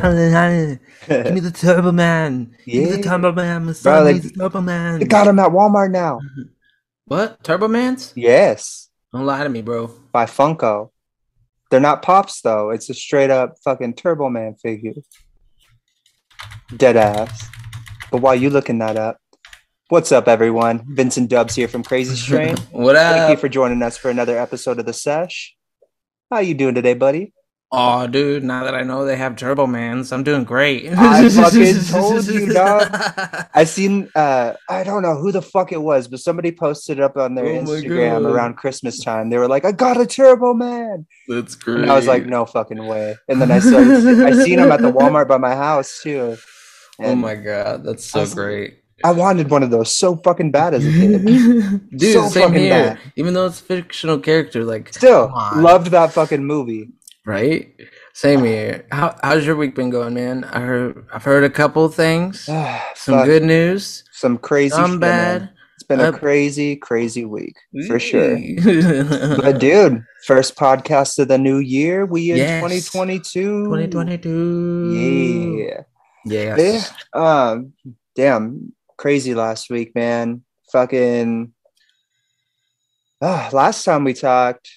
Give me the Turbo Man. Give me the Turbo Man. My Bro, son like- needs the Turbo Man. They got him at Walmart now. What? Turbo Mans? Yes, Don't lie to me, bro. by Funko. They're not pops though. It's a straight up fucking Turbo Man figure. Dead ass. But while you looking that up, what's up, everyone? Vincent Dubs here from Krazy Strain. what up? Thank you for joining us for another episode of the Sesh. How you doing today, buddy? Oh, dude, now that I know they have Turbo Mans, I'm doing great. I fucking told you, dog. I seen uh I don't know who the fuck it was, but somebody posted it up on their Oh Instagram around Christmas time. They were like, I got a Turbo Man. That's great. And I was like, no fucking way. And then I saw. I seen him at the Walmart by my house too. Oh my god, that's so I was- great. I wanted one of those so fucking bad as a kid. Dude, So same fucking here. bad. Even though it's a fictional character, like Still come on, loved that fucking movie. Right? Same here. How how's your week been going, man? I heard I've heard a couple things. Some Fuck, good news, some crazy some shit, man. bad. It's been a Uh, crazy, crazy week for sure. but dude, first podcast of the new year. We in Yes. 2022. 2022. Yeah. Yes. Yeah. Um, damn, crazy last week, man. Fucking. Ah, last time we talked,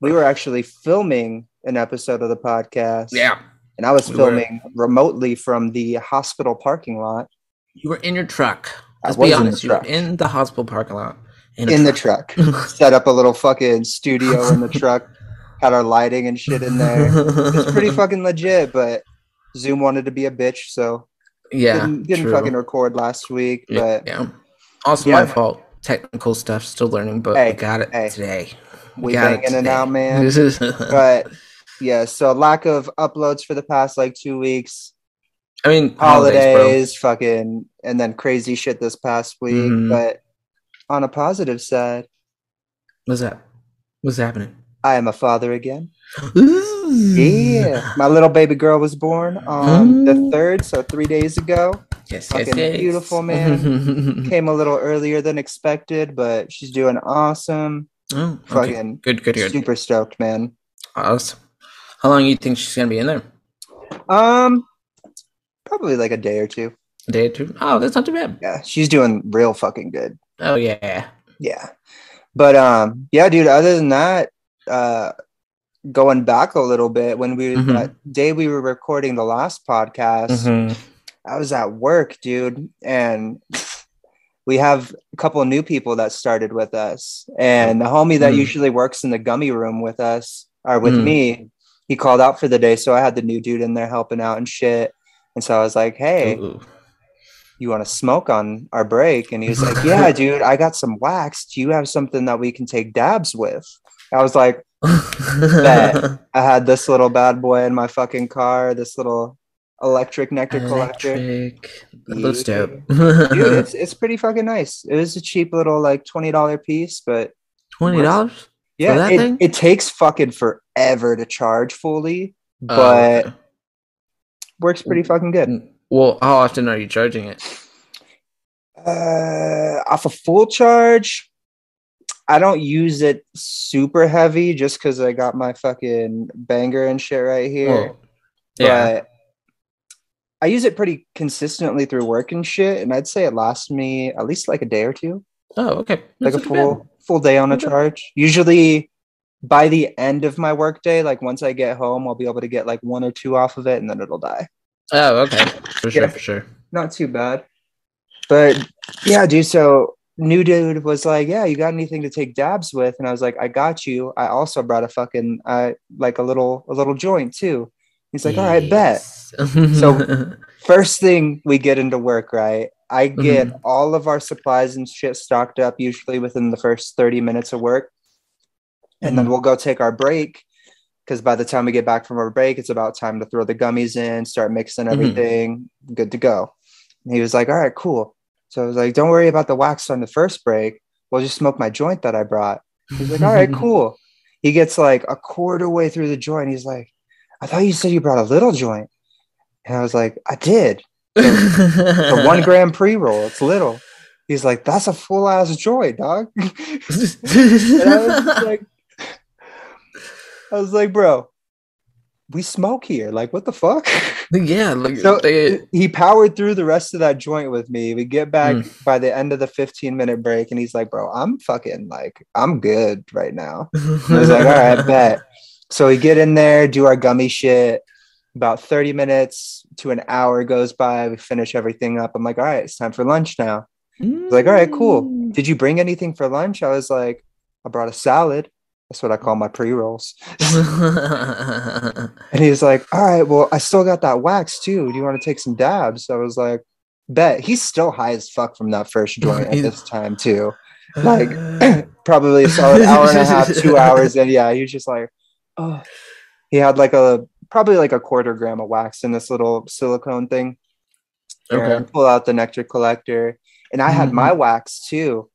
we were actually filming an episode of the podcast. Yeah. And I was We were. filming remotely from the hospital parking lot You were in your truck. I Let's was be in the honest. You were truck. in the hospital parking lot. In, in the truck. truck. Set up a little fucking studio in the truck. Had our lighting and shit in there. It's pretty fucking legit, but Zoom wanted to be a bitch, so yeah. didn't, didn't fucking record last week. Yeah, But yeah. Also Yeah. my fault. Technical stuff, still learning, but Hey, we got it hey. today. We got banging it out, man. but yeah, so lack of uploads for the past like two weeks, I mean, holidays, holidays, fucking, and then crazy shit this past week. Mhm. But on a positive side. What's that? What's happening? I am a father again. Yeah, my little baby girl was born on the Mm. third, so three days ago. Yes, yes, fucking yes. beautiful, man. Came a little earlier than expected, but she's doing awesome. Oh, okay. Fucking Good, good, good. super stoked, man. Awesome. How long do you think she's gonna be in there? Um, probably like a day or two. A day or two? Oh, that's not too bad. Yeah, she's doing real fucking good. Oh yeah. Yeah. But um yeah, dude, other than that, uh going back a little bit when we Mhm. that day we were recording the last podcast, Mhm. I was at work, dude, and we have a couple of new people that started with us. And the homie that Mhm. usually works in the gummy room with us or with Mhm. me, he called out for the day. So I had the new dude in there helping out and shit. And so I was like, hey, Ooh. you want to smoke on our break? And he was like, yeah, dude, I got some wax. Do you have something that we can take dabs with? I was like, Bet. I had this little bad boy in my fucking car, this little electric nectar collector. Electric. That looks dope. Dude, it's it's pretty fucking nice. It was a cheap little like twenty dollar piece, but Twenty dollars? yeah, that it, thing? it takes fucking forever to charge fully, Oh, but works pretty fucking good. Well, how often are you charging it? Uh, off a full charge, I don't use it super heavy just because I got my fucking banger and shit right here. Yeah. But I use it pretty consistently through work and shit, and I'd say it lasts me at least like a day or two, oh, okay. like a too bad. full full day on a charge. Usually, by the end of my workday, like once I get home, I'll be able to get like one or two off of it, and then it'll die. Oh, okay. For sure, Yeah. for sure. Not too bad, but yeah, dude. So new dude was like, "Yeah, you got anything to take dabs with?" And I was like, "I got you." I also brought a fucking uh, like a little a little joint too. He's like, "All right, bet." So- first thing we get into work, right? I get Mm-hmm. all of our supplies and shit stocked up usually within the first 30 minutes of work. And then Mhm. we'll go take our break because by the time we get back from our break, it's about time to throw the gummies in, start mixing Mhm. everything, good to go. And he was like, All right, cool. So I was like, Don't worry about the wax on the first break. We'll just smoke my joint that I brought. He's like, All right, cool. He gets like a quarter way through the joint. He's like, I thought you said you brought a little joint. And I was like, I did. The one gram pre roll, it's little. He's like, that's a full ass joint, dog. and I was like, I was like, bro, we smoke here. Like, what the fuck? Yeah, like So they, he powered through the rest of that joint with me. We get back Mm. by the end of the 15 minute break, and he's like, Bro, I'm fucking like, I'm good right now. I was like, All right, bet. So we get in there, do our gummy shit. About 30 minutes to an hour goes by. We finish everything up. I'm like, All right, it's time for lunch now. He's like, All right, cool. Mm. Did you bring anything for lunch? I was like, I brought a salad. That's what I call my pre rolls. And he was like, All right, well, I still got that wax too. Do you want to take some dabs? I was like, Bet. He's still high as fuck from that first joint at this time, too. Like, probably a solid hour and a half, two hours. And yeah, he was just like, Oh, he had like a probably like a quarter gram of wax in this little silicone thing. okay. And pull out the nectar collector. And I had Mhm. my wax too.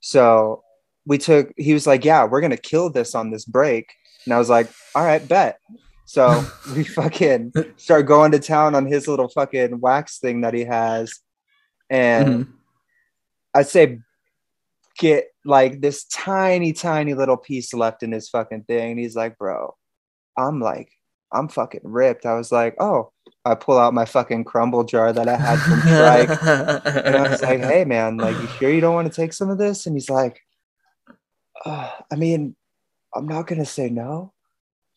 So we took, he was like, Yeah, we're going to kill this on this break. And I was like, All right, bet. So we fucking start going to town on his little fucking wax thing that he has. And Mhm. I'd say get like this tiny, tiny little piece left in his fucking thing. And he's like, Bro, I'm like, I'm fucking ripped. I was like, Oh, I pull out my fucking crumble jar that I had from Shrike. And I was like, hey, man, like, you sure you don't want to take some of this? And he's like, uh, I mean, I'm not going to say no.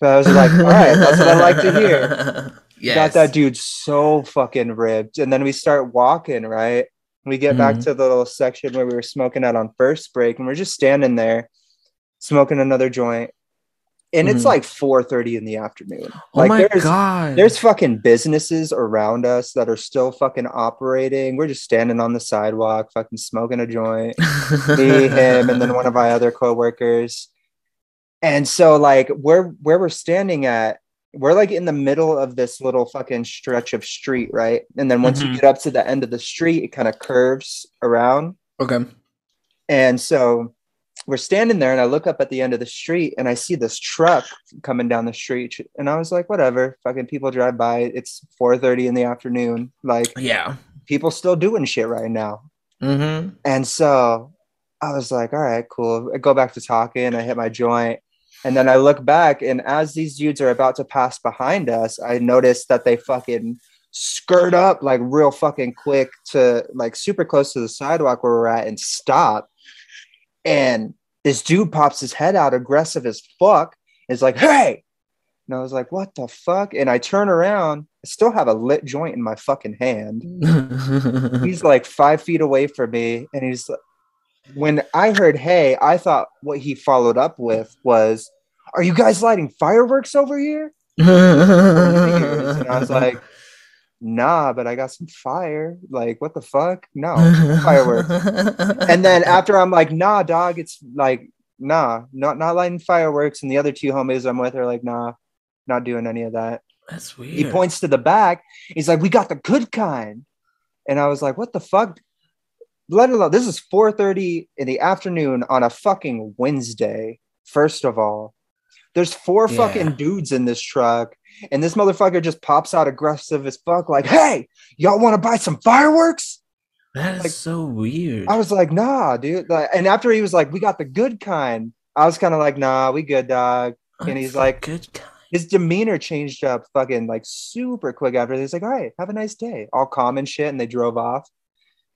But I was like, all right, that's what I like to hear. Yes. Got that dude so fucking ripped. And then we start walking, right? We get back Mhm. to the little section where we were smoking out on first break, and we're just standing there smoking another joint. And it's Mhm. like 4:30 in the afternoon. Oh like my there's god. there's fucking businesses around us that are still fucking operating. We're just standing on the sidewalk, fucking smoking a joint. Me, him, and then one of my other coworkers. And so, like, where where we're standing at, we're like in the middle of this little fucking stretch of street, right? And then once you Mhm. get up to the end of the street, it kind of curves around. okay. And so we're standing there, and I look up at the end of the street, and I see this truck coming down the street, and I was like, whatever, fucking people drive by. It's 4:30 in the afternoon, like Yeah. people still doing shit right now. Mm-hmm. And so I was like, all right, cool. I go back to talking. I hit my joint. And then I look back, and as these dudes are about to pass behind us, I notice that they fucking skirt up like real fucking quick to like super close to the sidewalk where we're at and stop. And this dude pops his head out aggressive as fuck. Is like, hey. And I was like, what the fuck? And I turn around, I still have a lit joint in my fucking hand he's like five feet away from me and he's when i heard hey i thought what he followed up with was are you guys lighting fireworks over here and i was like nah but i got some fire like what the fuck no fireworks. and then after i'm like nah dog it's like nah not not lighting fireworks and the other two homies i'm with are like nah not doing any of that That's weird. he points to the back. He's like, "We got the good kind," and I was like, "What the fuck?" Let alone this is 4:30 in the afternoon on a fucking Wednesday. First of all, there's four Yeah. fucking dudes in this truck, and this motherfucker just pops out aggressive as fuck, like, "Hey, y'all want to buy some fireworks?" That is like- so weird. I was like, "Nah, dude." Like, and after he was like, "We got the good kind," I was kind of like, "Nah, we good, dog." and he's like, good. guy. his demeanor changed up fucking like super quick after he's like all right have a nice day all calm and shit and they drove off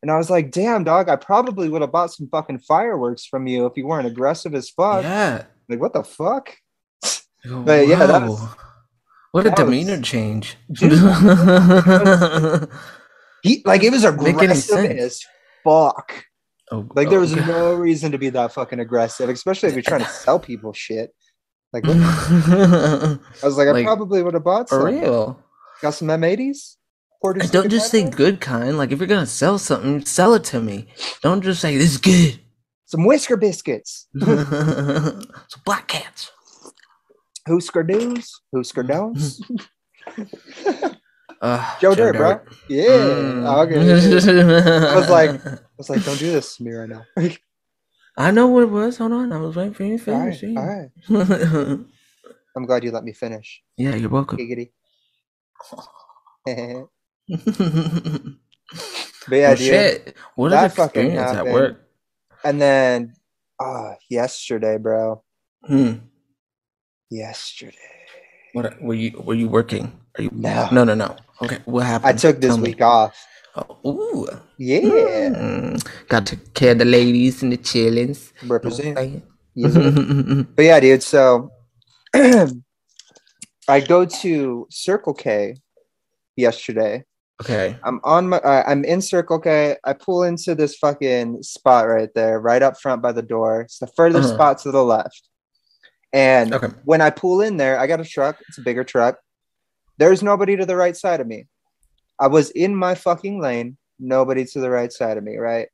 and i was like damn dog i probably would have bought some fucking fireworks from you if you weren't aggressive as fuck Yeah. like what the fuck oh, But yeah, was- what a that was- demeanor change. he like it was aggressive as fuck oh, like there was okay. no reason to be that fucking aggressive especially if you're trying to sell people shit like i was like, i Like, probably would have bought For some real. got some m80s Don't just say good kind. Like if you're gonna sell something, sell it to me. Don't just say this is good. some whisker biscuits Some black cats. Husker do's, Husker don'ts. Uh, Joe Dirt, bro. Yeah. Mm. Okay. I was like- I was like, don't do this to me right now. I know what it was. Hold on, I was waiting for you to finish. all right. yeah. I'm glad you let me finish. yeah, you're welcome. Giggity. But well, yeah, dude. shit. What That fucking experience at happened. work. And then, uh, yesterday, bro. Hmm. Yesterday. What were you were you working? Are you No. no no no. Okay, what happened? I took this Tell me. week off. Oh, ooh. Yeah. Mm, got to care of the ladies and the chillings. Represent. Yes. But yeah, dude. So I go to Circle K yesterday. Okay. I'm on my. Uh, I'm in Circle K. I pull into this fucking spot right there, right up front by the door. It's the furthest Uh-huh. spot to the left. And Okay. when I pull in there, I got a truck. It's a bigger truck. There's nobody to the right side of me. I was in my fucking lane. Nobody to the right side of me, right?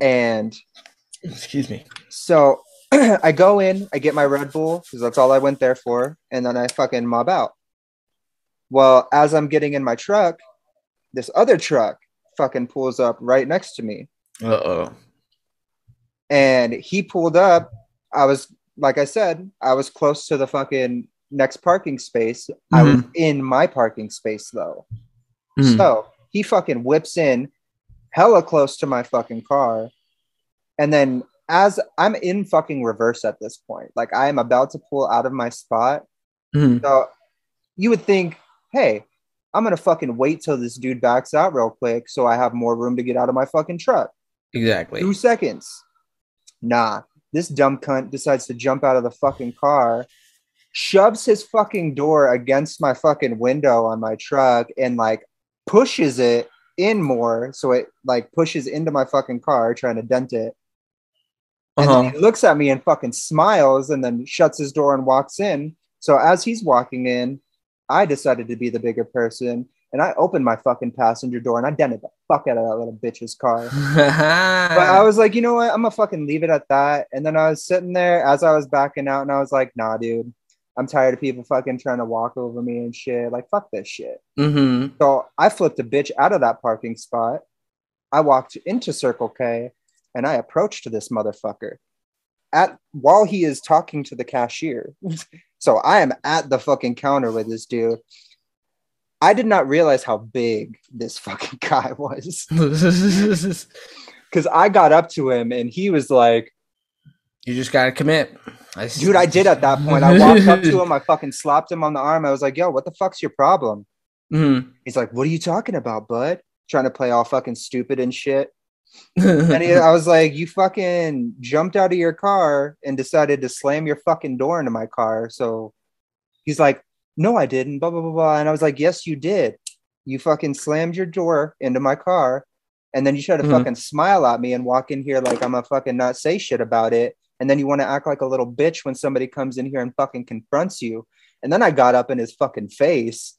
And Excuse me. so I go in, I get my Red Bull because that's all I went there for, and then I fucking mob out. Well, as I'm getting in my truck, this other truck fucking pulls up right next to me, Uh oh. and he pulled up. I was like I said, I was close to the fucking next parking space. I was in my parking space though. Mm-hmm. So he fucking whips in hella close to my fucking car. And then as I'm in fucking reverse at this point, like I am about to pull out of my spot. Mhm. So you would think, hey, I'm gonna fucking wait till this dude backs out real quick so I have more room to get out of my fucking truck. Exactly. Two seconds. Nah, this dumb cunt decides to jump out of the fucking car, shoves his fucking door against my fucking window on my truck, and like pushes it in more. So it like pushes into my fucking car, trying to dent it. And Uh-huh. then he looks at me and fucking smiles and then shuts his door and walks in. So as he's walking in, I decided to be the bigger person. And I opened my fucking passenger door and I dented the fuck out of that little bitch's car. But I was like, you know what? I'm gonna fucking leave it at that. And then I was sitting there as I was backing out, and I was like, nah, dude, I'm tired of people fucking trying to walk over me and shit. Like, fuck this shit. hmm So I flipped a bitch out of that parking spot. I walked into Circle K and I approached this motherfucker at while he is talking to the cashier. so I am at the fucking counter with this dude. I did not realize how big this fucking guy was because I got up to him and he was like, you just gotta commit. I dude, I did at that point. I walked up to him, I fucking slapped him on the arm. I was like, yo, what the fuck's your problem? Mhm. He's like, what are you talking about, bud? Trying to play all fucking stupid and shit. And he, I was like, you fucking jumped out of your car and decided to slam your fucking door into my car. So he's like, no, I didn't, blah, blah, blah, blah. And I was like, yes, you did. You fucking slammed your door into my car. And then you try to Mhm. fucking smile at me and walk in here like I'm a fucking not say shit about it. And then you want to act like a little bitch when somebody comes in here and fucking confronts you. And then I got up in his fucking face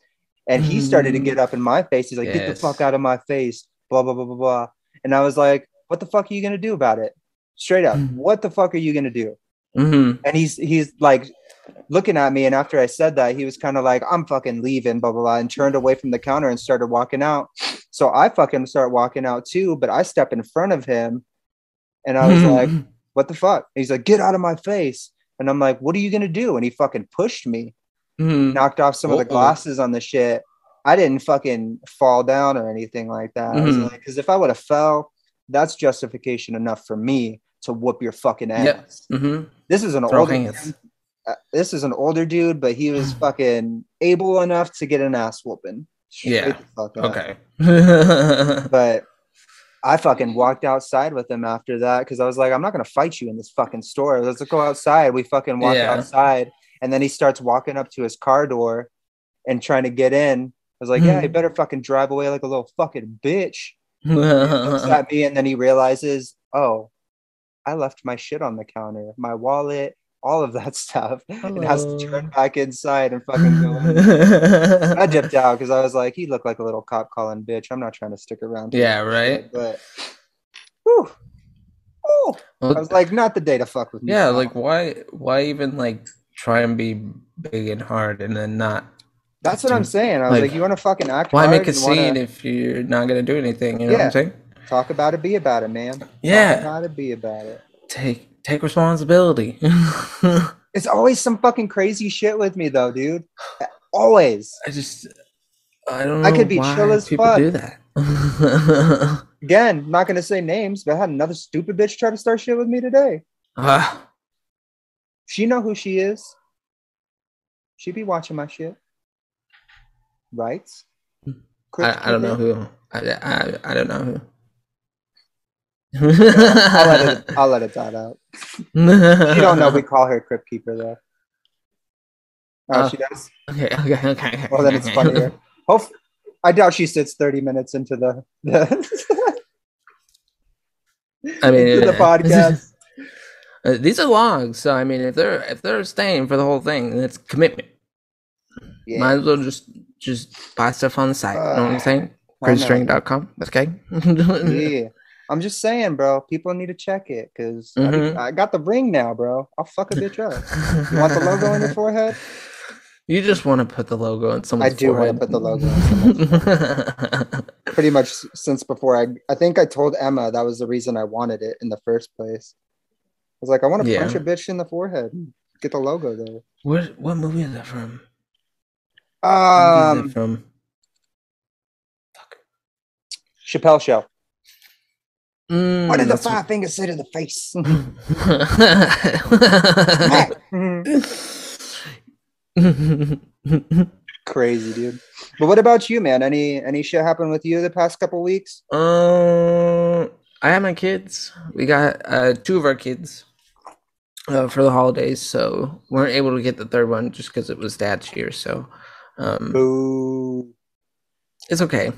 and he started to Mhm. get up in my face. He's like, get the fuck out of my face, blah, blah, blah, blah, blah. And I was like, what the fuck are you going to do about it? Straight up, Mhm. what the fuck are you going to do? Mhm. And he's, he's like looking at me. And after I said that, he was kind of like, I'm fucking leaving, blah, blah, blah, and turned away from the counter and started walking out. So I fucking start walking out too, but I step in front of him and I was like, what the fuck? And he's like, get out of my face. And I'm like, what are you going to do? And he fucking pushed me Mhm. knocked off some of the glasses on the shit. I didn't fucking fall down or anything like that. Because if I would have fell, that's justification enough for me to whoop your fucking ass. Yep. Mhm. This is an Throw older. hands. uh, This is an older dude, but he was fucking able enough to get an ass whooping. Yeah. Okay. But I fucking walked outside with him after that because I was like, I'm not gonna fight you in this fucking store. Let's go outside. We fucking walk Yeah. outside, and then he starts walking up to his car door and trying to get in. I was like, yeah, Hmm. you better fucking drive away like a little fucking bitch. Looks at me, and then he realizes, oh, I left my shit on the counter, my wallet, all of that stuff, and has to turn back inside and fucking go. in. I dipped out because I was like, he looked like a little cop calling bitch. I'm not trying to stick around. Yeah, right? shit, But, whew, whew. I was like, not the day to fuck with me. yeah, pal. like why why even like try and be big and hard and then not that's what I'm saying. I was like, like, you want to fucking act why make a and wanna scene if you're not gonna do anything, you know what Yeah. I'm saying? talk about it, be about it, man. Yeah. Talk about it, be about it. Take take responsibility. It's always some fucking crazy shit with me though, dude. Always. I just I don't know I could be why chill as people fuck. do that. Again, not gonna say names, but I had another stupid bitch try to start shit with me today. Ah, She know who she is. She be watching my shit. Right? I, I don't know who. I, I, I don't know who. I'll let it. I'll let it dot out. She don't know we call her Crypt Keeper though. Oh, Oh. she does. Okay, okay, okay. okay, Well, then it's funnier. Hope. I doubt she sits thirty minutes into the, the I mean, into the podcast. Uh, these are logs, so I mean, if they're if they're staying for the whole thing, then it's commitment. Yeah, Might as well just just buy stuff on the site. you know what I'm saying? I know. Okay. yeah. I'm just saying, bro. People need to check it because Mhm. I, I got the ring now, bro. I'll fuck a bitch up. You want the logo on your forehead? You just want to put the logo on someone's forehead. I do wanna put the logo on Pretty much since before I, I think I told Emma that was the reason I wanted it in the first place. I was like, I want to Yeah. punch a bitch in the forehead, and get the logo there. what what movie is that from? What Um, from? Chappelle Show. Mm, What did the five fingers say to the face? Crazy, dude. But what about you, man? Any any shit happened with you the past couple weeks? Um, I have my kids. We got uh two of our kids uh, for the holidays, so we weren't able to get the third one just because it was dad's year. So, um, Boo. it's okay.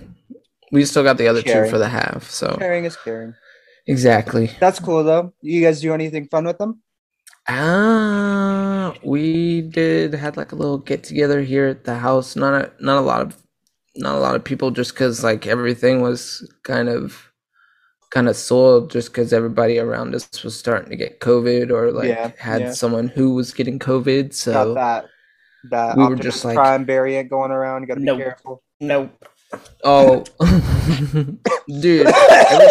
We still got the other two for the half. So Caring is caring. exactly. That's cool though. You guys do anything fun with them? Ah, we did had like a little get together here at the house. Not a not a lot of not a lot of people, just because like everything was kind of kind of soiled, just because everybody around us was starting to get COVID or like Yeah, had yeah. someone who was getting COVID. So that that we were Optimus just like- Prime variant going around. You gotta Nope. be careful. nope. Oh, dude, every-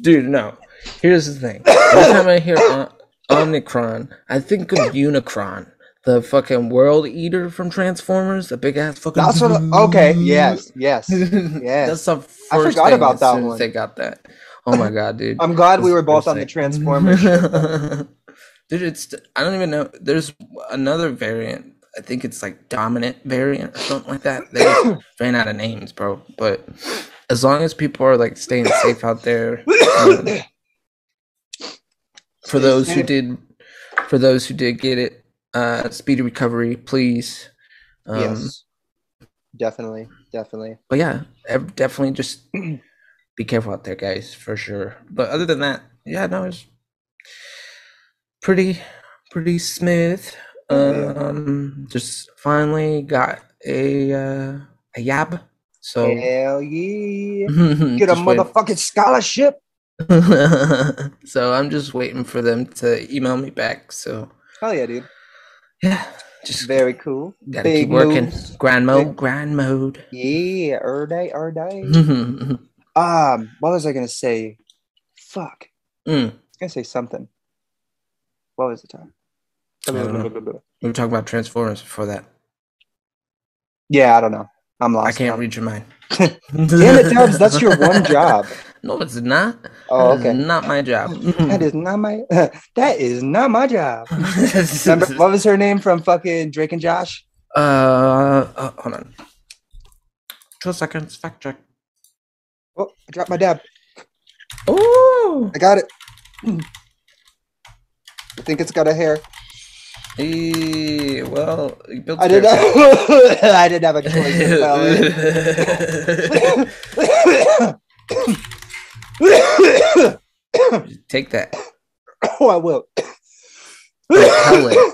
dude, no. Here's the thing. Every time I hear o- Omnicron, I think of Unicron, the fucking world eater from Transformers, the big ass fucking. That's what. Okay. Yes. Yes. yeah. That's the first I forgot thing about as that soon as one. They got that. Oh my god, dude. I'm glad we were both first on the. Transformers. Dude, it's I don't even know. There's another variant. I think it's like dominant variant or something like that. They ran out of names, bro. But as long as people are like staying safe out there, um, for those who did, for those who did get it, uh, speedy recovery, please. Um, yes. Definitely. Definitely. But yeah, definitely just be careful out there, guys, for sure. But other than that, yeah, no, it's pretty, pretty smooth. Um, just finally got a uh, a yab. So Hell yeah. get a motherfucking scholarship. so I'm just waiting for them to email me back. So Hell yeah, dude. yeah, just Very cool. gotta big keep working. moves. Grind mode, Big- grind mode. Yeah. Er day. Er day. mm. Um. What was I gonna say? Fuck. I was gonna say something. What was the time? don't know. We were talking about Transformers before that. Yeah, I don't know. I'm lost. I can't now. read your mind. Damn it, Dubs. That's your one job. No, it's not. Oh, That is okay. not my job. That is not my. that is not my job. Remember what was her name from fucking Drake and Josh? uh, uh, hold on. Two seconds. Fact check. Oh, I dropped my dab. Oh, I got it. I think it's got a hair. hey, well, you built. I didn't. I didn't have a choice. Take that. oh, I will. Helen. Her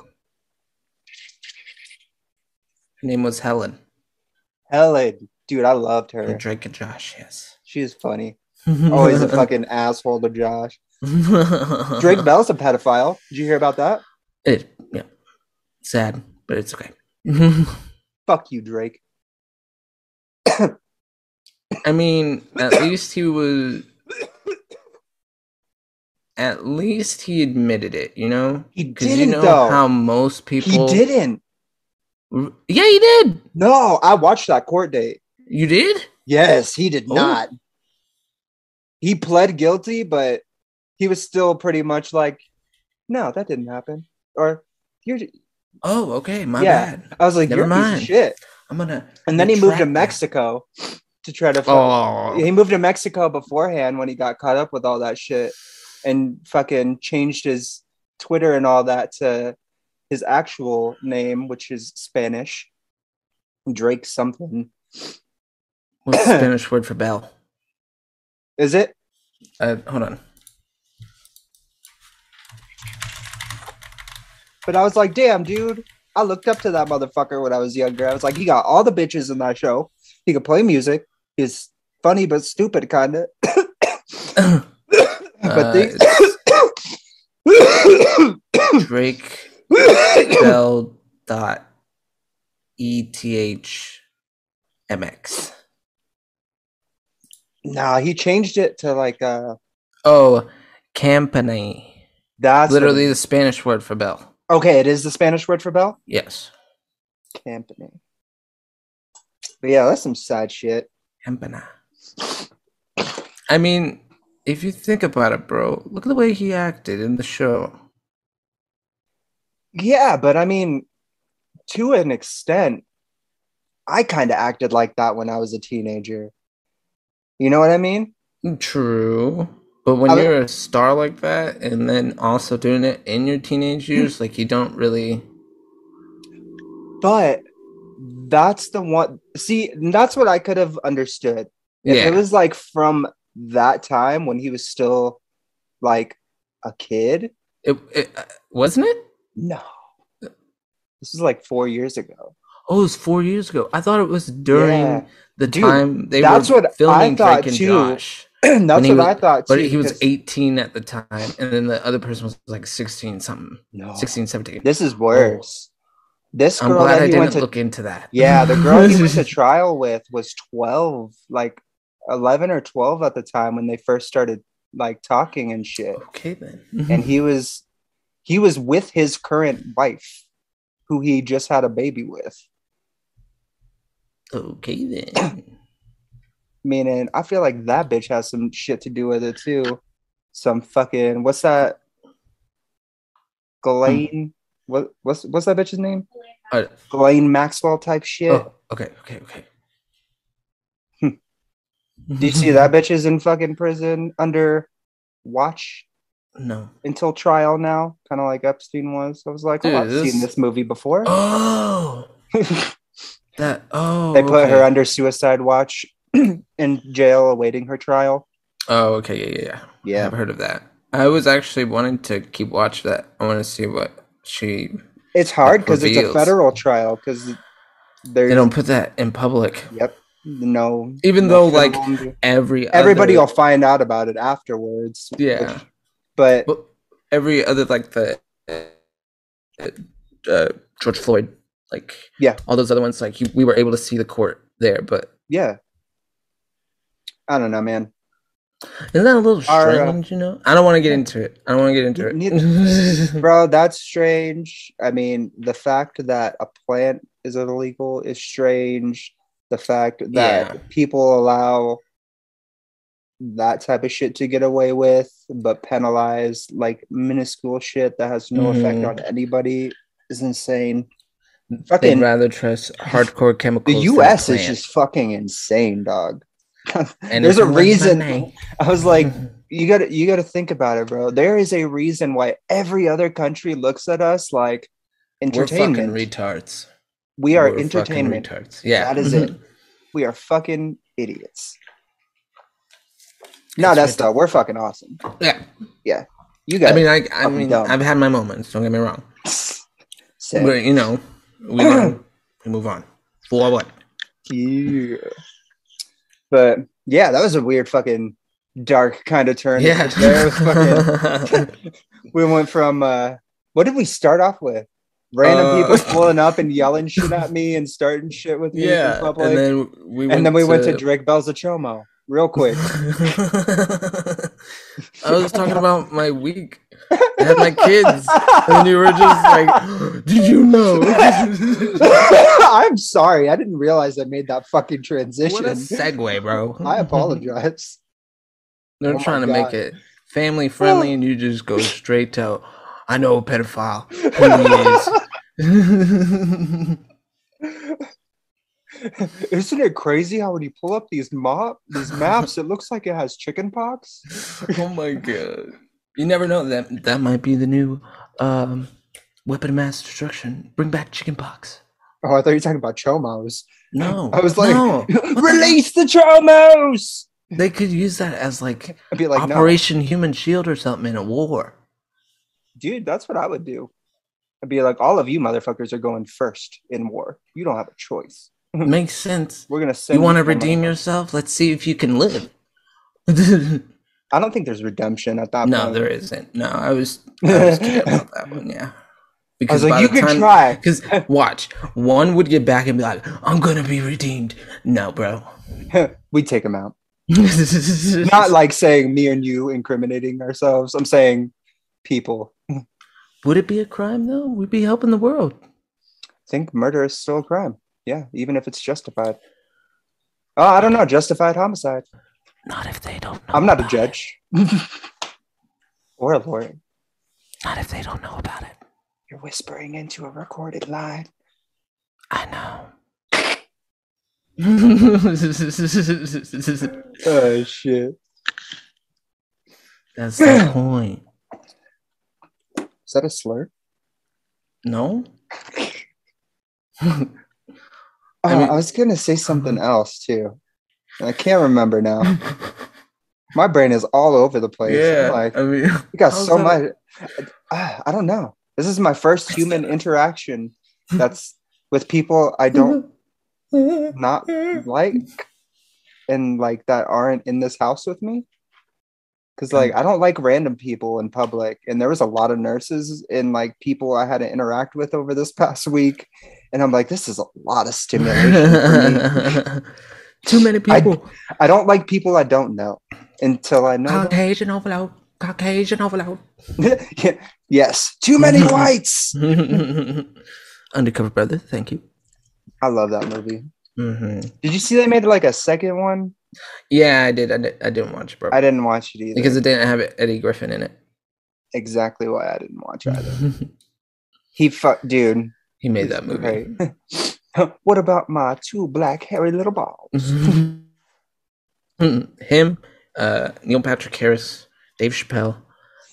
name was Helen. Helen, dude, I loved her. Drake and Josh. Yes. She is funny. Always a fucking asshole to Josh. Drake Bell's a pedophile. Did you hear about that? It, yeah. Sad, but it's okay. Fuck you, Drake. I mean, at least he was. At least he admitted it, you know? He didn't know though. how most people? he didn't. Yeah, he did. No, I watched that court date. You did? Yes, he did Oh. not. He pled guilty, but he was still pretty much like, no, that didn't happen. Or you're Oh, okay, my Yeah. bad. I was like, Never you're a piece of mind. shit. I'm gonna. And then he moved to retract that. Mexico to try to. fuck- Oh, He moved to Mexico beforehand when he got caught up with all that shit, and fucking changed his Twitter and all that to his actual name, which is Spanish. Drake something. what's the Spanish word for bell? Is it? Uh, hold on. But I was like, damn, dude. I looked up to that motherfucker when I was younger. I was like, he got all the bitches in that show. He could play music. He's funny but stupid, kind of. but Uh, these. Drake Bell dot E T H M X. nah, he changed it to like uh Oh, company. that's what- Literally the Spanish word for bell. Okay. It is the Spanish word for bell. Yes. Company. But yeah, that's some sad shit. Campana. I mean, if you think about it, bro, look at the way he acted in the show. Yeah, but I mean, to an extent, I kind of acted like that when I was a teenager. You know what I mean? True. But when I you're a star like that and then also doing it in your teenage years, like you don't really But that's the one. See, that's what I could have understood. If Yeah. it was like from that time when he was still like a kid. It, it uh, wasn't it? No, this is like four years ago. Oh, it was four years ago. I thought it was during Yeah. the Dude, time they that's were what I filming thought Drake and too. Josh. that's what was- I thought. But too, he was 18 at the time, and then the other person was like 16 something, No, 16, 17. this is worse. Oh. This girl I'm glad that I he didn't went to look into that. Yeah, the girl he went to trial with was 12, like 11 or 12 at the time when they first started like talking and shit. Okay then. And he was he was with his current wife who he just had a baby with. okay then. Meaning, I feel like that bitch has some shit to do with it too. Some fucking what's that? Ghislaine? What what's what's that bitch's name? Uh, Ghislaine Maxwell type shit. oh, okay, okay, okay. Do you see that bitch is in fucking prison under watch No. until trial now, kind of like Epstein was. I was like, oh, I've this- seen this movie before. Oh, that. Oh, they put her under suicide watch in jail awaiting her trial. Oh, okay, yeah, yeah, yeah. Yeah. I've heard of that. I was actually wanting to keep watch that. I want to see what she. It's hard because it's a federal trial because They don't put that in public, yep no even no though like every everybody other, will find out about it afterwards. yeah, which- but but every other like the uh, George Floyd, like Yeah. all those other ones, like you, we were able to see the court there, but yeah, I don't know, man. isn't that a little Our, uh, strange? you know, I don't want to get into it. I don't want to get into it. Bro, that's strange. I mean, the fact that a plant is illegal is strange. The fact that Yeah. people allow that type of shit to get away with, but penalize like minuscule shit that has no effect Mhm. on anybody is insane. They'd Fucking rather trust hardcore chemicals. the US is just fucking insane, dog. And There's a reason. I was like, you gotta you gotta think about it, bro. There is a reason why every other country looks at us like We're fucking entertainment. retards. we are We're entertainment. retards. Yeah, That is it. We are fucking idiots. No, That's though. We're fucking awesome. yeah, yeah. You guys. I mean, I, I mean, dumb. I've had my moments. Don't get me wrong. But you know, we, we move on. Forward. Yeah. But yeah, that was a weird fucking dark kind of turn. Yeah. There fucking- we went from uh what did we start off with? Random Uh, people pulling up and yelling shit at me and starting shit with me in yeah, public. and then we went and then we went to to Drake Belzachomo real quick. I was talking about my week. I had my kids, and you were just like, "Did you know?" I'm sorry. I didn't realize I made that fucking transition. what a segue, bro! I apologize. They're Oh trying to God. make it family friendly, and you just go straight to, "I know a pedophile. Who he is." Isn't it crazy how when you pull up these mop these maps, it looks like it has chicken pox? oh my god. You never know that that might be the new um, weapon of mass destruction. Bring back chicken pox. Oh, I thought you were talking about chomos. No. I was like, no. release the chomos. They could use that as like I'd be like, no, Operation Human Shield or something in a war. dude, that's what I would do. I'd be like, all of you motherfuckers are going first in war. You don't have a choice. Makes sense. We're gonna. You want to redeem yourself? Let's see if you can live. I don't think there's redemption at that point. no, point. there isn't. No, I was, I was kidding about that one. Yeah. Was like, you can time- try. Because watch, one would get back and be like, "I'm gonna be redeemed." No, bro. we take him out. Not like saying me and you incriminating ourselves. I'm saying people. Would it be a crime though? We'd be helping the world. I think murder is still a crime. Yeah, even if it's justified. Oh, I don't know. Justified homicide. Not if they don't know. I'm not a about it. judge or a lawyer. Not if they don't know about it. You're whispering into a recorded line. I know. Oh shit! That's the point. Is that a slur? No. Oh, I I, was gonna say something uh-huh. else too. And I can't remember now. My brain is all over the place. I'm yeah. like I mean, we got so that- much. I, I don't know. This is my first human interaction that's with people I don't not like and like that aren't in this house with me. Cause like I don't like random people in public, and there was a lot of nurses and like people I had to interact with over this past week, and I'm like, this is a lot of stimulation. Too many people. I don't like people I don't know until I know. them. Caucasian overload. Caucasian overload. yes, too many whites. Undercover brother. Thank you. I love that movie. hmm Did you see they made like a second one? Yeah, I did. I, did. I didn't watch it, bro. I didn't watch it either. because it didn't have Eddie Griffin in it. exactly why I didn't watch it either. He fuck, dude. he made that movie. Right. What about my two black hairy little balls? Him, uh, Neil Patrick Harris, Dave Chappelle,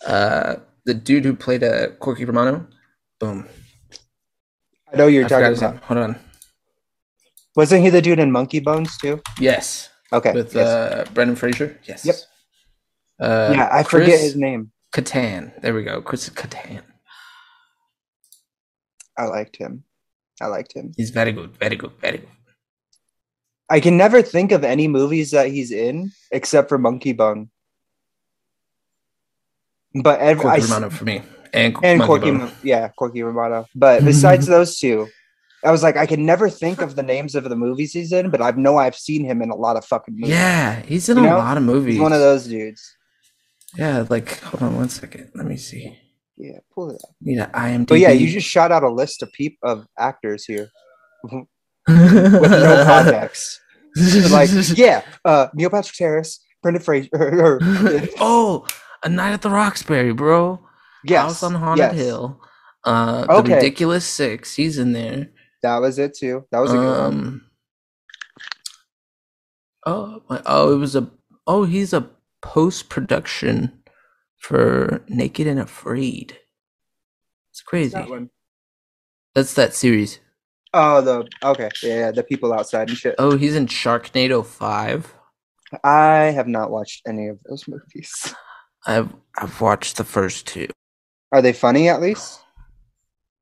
uh, the dude who played uh, Corky Romano. Boom. I know you're I talking about. Hold on. Wasn't he the dude in Monkey Bones too? Yes, Okay. with yes. uh, Brendan Fraser. Yes. Yep. Uh, yeah, I forget his name. Kattan. There we go. Chris Kattan. I liked him. I liked him. He's very good. Very good. Very good. I can never think of any movies that he's in except for Monkey Bone. But every, I Corky s- Romano for me. And, and Corky, Bone. Yeah, Corky Romano. But besides those two, I was like, I can never think of the names of the movies he's in, but I know I've seen him in a lot of fucking movies. Yeah, he's in You a know, lot of movies. he's one of those dudes. Yeah, like hold on one second. Let me see. Yeah, pull it up. Need an IMDb. But yeah, you just shot out a list of peep of actors here with with no context. like, yeah, uh, Neil Patrick Harris, Brendan Fraser. oh, A Night at the Roxbury, bro. yes, House on Haunted yes. Hill. Uh, Okay. The Ridiculous Six. He's in there. That was it too. That was a good one. Um. Oh, my, oh, it was a. Oh, he's a post production for Naked and Afraid. It's crazy. That one. That's that series. Oh, the okay, yeah, the people outside and shit. Oh, he's in Sharknado Five. I have not watched any of those movies. I've I've watched the first two. Are they funny at least?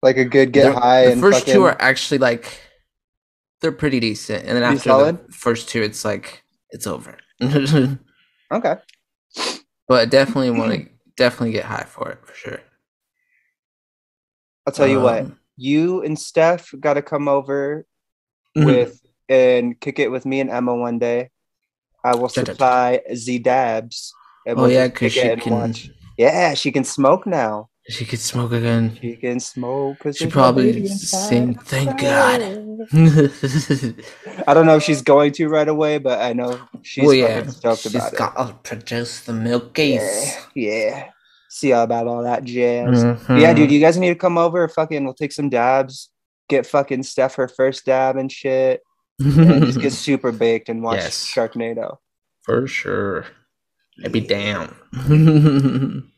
Like a good get The- high The and first fucking, two are actually like they're pretty decent, and then after solid? the first two, it's like it's over. but. I definitely want to definitely get high for it for sure. I'll tell you what. Um, You and Steph got to come over mhm. with and kick it with me and Emma one day. I will supply Z dabs. and oh we'll yeah, because she can watch. Yeah, she can smoke now. She could smoke again. She can smoke. She probably sing, "Thank God." I don't know if she's going to right away, but I know she's well, yeah, stoked she's about it. got to produce the milkies. Yeah, yeah. see about all that jazz. Mhm. Yeah, dude, you guys need to come over. Fucking, we'll take some dabs. Get fucking Steph her first dab and shit, and just get super baked and watch Yes. Sharknado. For sure. I'd be down.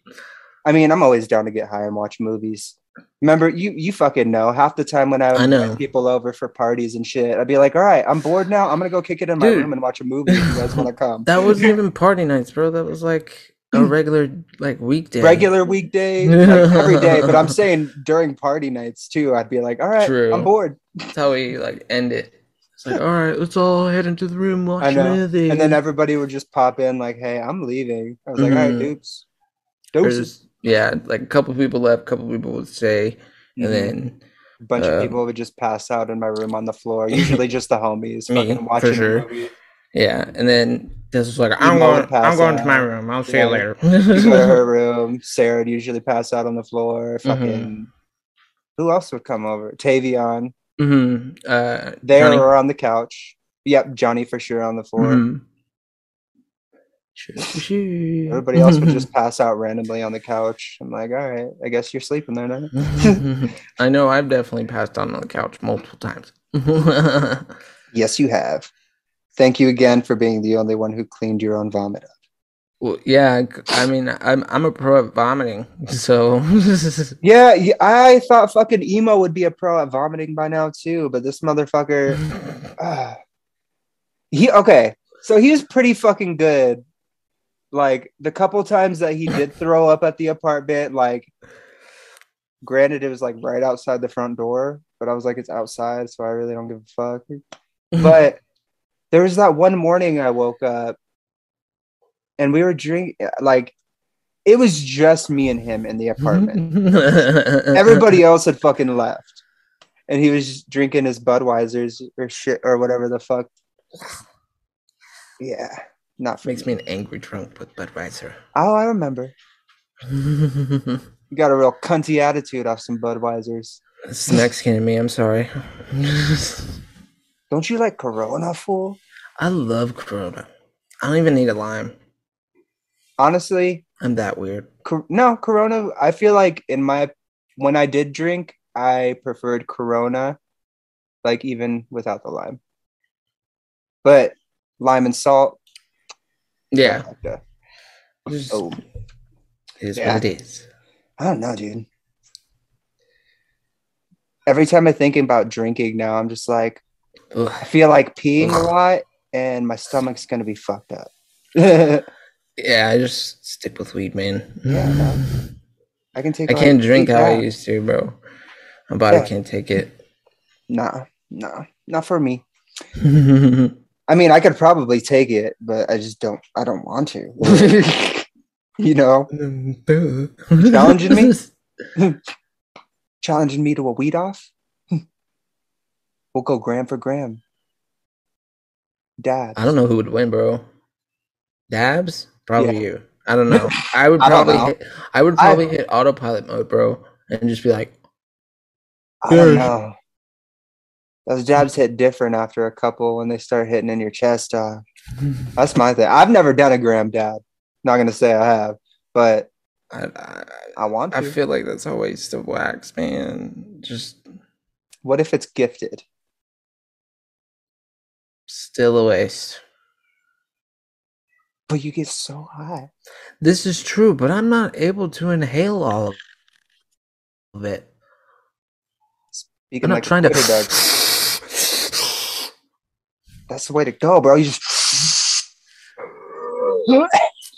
I mean, I'm always down to get high and watch movies. Remember, you you fucking know. Half the time when I would I invite people over for parties and shit, I'd be like, "All right, I'm bored now. I'm gonna go kick it in my Dude. room and watch a movie. If you guys want to come?" that wasn't even party nights, bro. That was like a regular like weekday. Regular weekday, like every day. But I'm saying during party nights too. I'd be like, "All right, True. I'm bored," That's how we like end it. It's like, all right, let's all head into the room, watch a movie. and then everybody would just pop in like, "Hey, I'm leaving." I was like, "All right, Mhm. dupes, Or doses." just- yeah, like a couple people left, a couple people would stay, Mhm. and then a bunch uh, of people would just pass out in my room on the floor. Usually, just the homies Me, fucking for watching sure. yeah, and then this was like, I'm going, pass I'm going to my room. I'll see Yeah. you later. You go to her room. Sarah would usually pass out on the floor. Mm-hmm. Fucking. Who else would come over? Tavion. hmm Uh, They Johnny- were on the couch. Yep, Johnny for sure on the floor. Mhm. Everybody else would just pass out randomly on the couch. I'm like, all right, I guess you're sleeping there now. I know I've definitely passed out on the couch multiple times. Yes, you have. Thank you again for being the only one who cleaned your own vomit up. well, yeah, I mean, I'm I'm a pro at vomiting, so Yeah, yeah, I thought fucking emo would be a pro at vomiting by now too, but this motherfucker. Ah. he okay, so he was pretty fucking good. Like the couple times that he did throw up at the apartment, like granted it was like right outside the front door, but I was like, it's outside, so I really don't give a fuck. But there was that one morning I woke up and we were drinking like it was just me and him in the apartment. Everybody else had fucking left. And he was drinking his Budweisers or shit or whatever the fuck. Yeah, not for makes me. me an angry drunk with Budweiser. Oh, I remember. You got a real cunty attitude off some Budweisers. it's Mexican in me. I'm sorry. Don't you like Corona, fool? I love Corona. I don't even need a lime. Honestly, I'm that weird. Cor- no, Corona. I feel like in my when I did drink, I preferred Corona, like even without the lime. But lime and salt, Yeah, like just, Oh, it is yeah. what it is. I don't know, dude. Every time I think about drinking now, I'm just like, Ugh. I feel like peeing a lot, and my stomach's gonna be fucked up. yeah, Yeah, I just stick with weed, man. no. I can take. I can't drink how I used to, bro. My body Yeah. can't take it. Nah, nah, not for me. I mean, I could probably take it, but I just don't. I don't want to. you know, um, Challenging me? challenging me to a weed off. we'll go gram for gram. Dad. I don't know who would win, bro. Dabs? Probably Yeah. you. I don't know. I would probably know. hit, I would I- probably hit autopilot mode, bro, and just be like, I don't know. Those jabs hit different after a couple when they start hitting in your chest. Uh, that's my thing. I've never done a gram dab. Not gonna say I have, but I, I, I want to. I feel like that's a waste of wax, man. Just what if it's gifted? still a waste. But you get so high. This is true, but I'm not able to inhale all of it. You I'm not like trying to. That's the way to go, bro. You just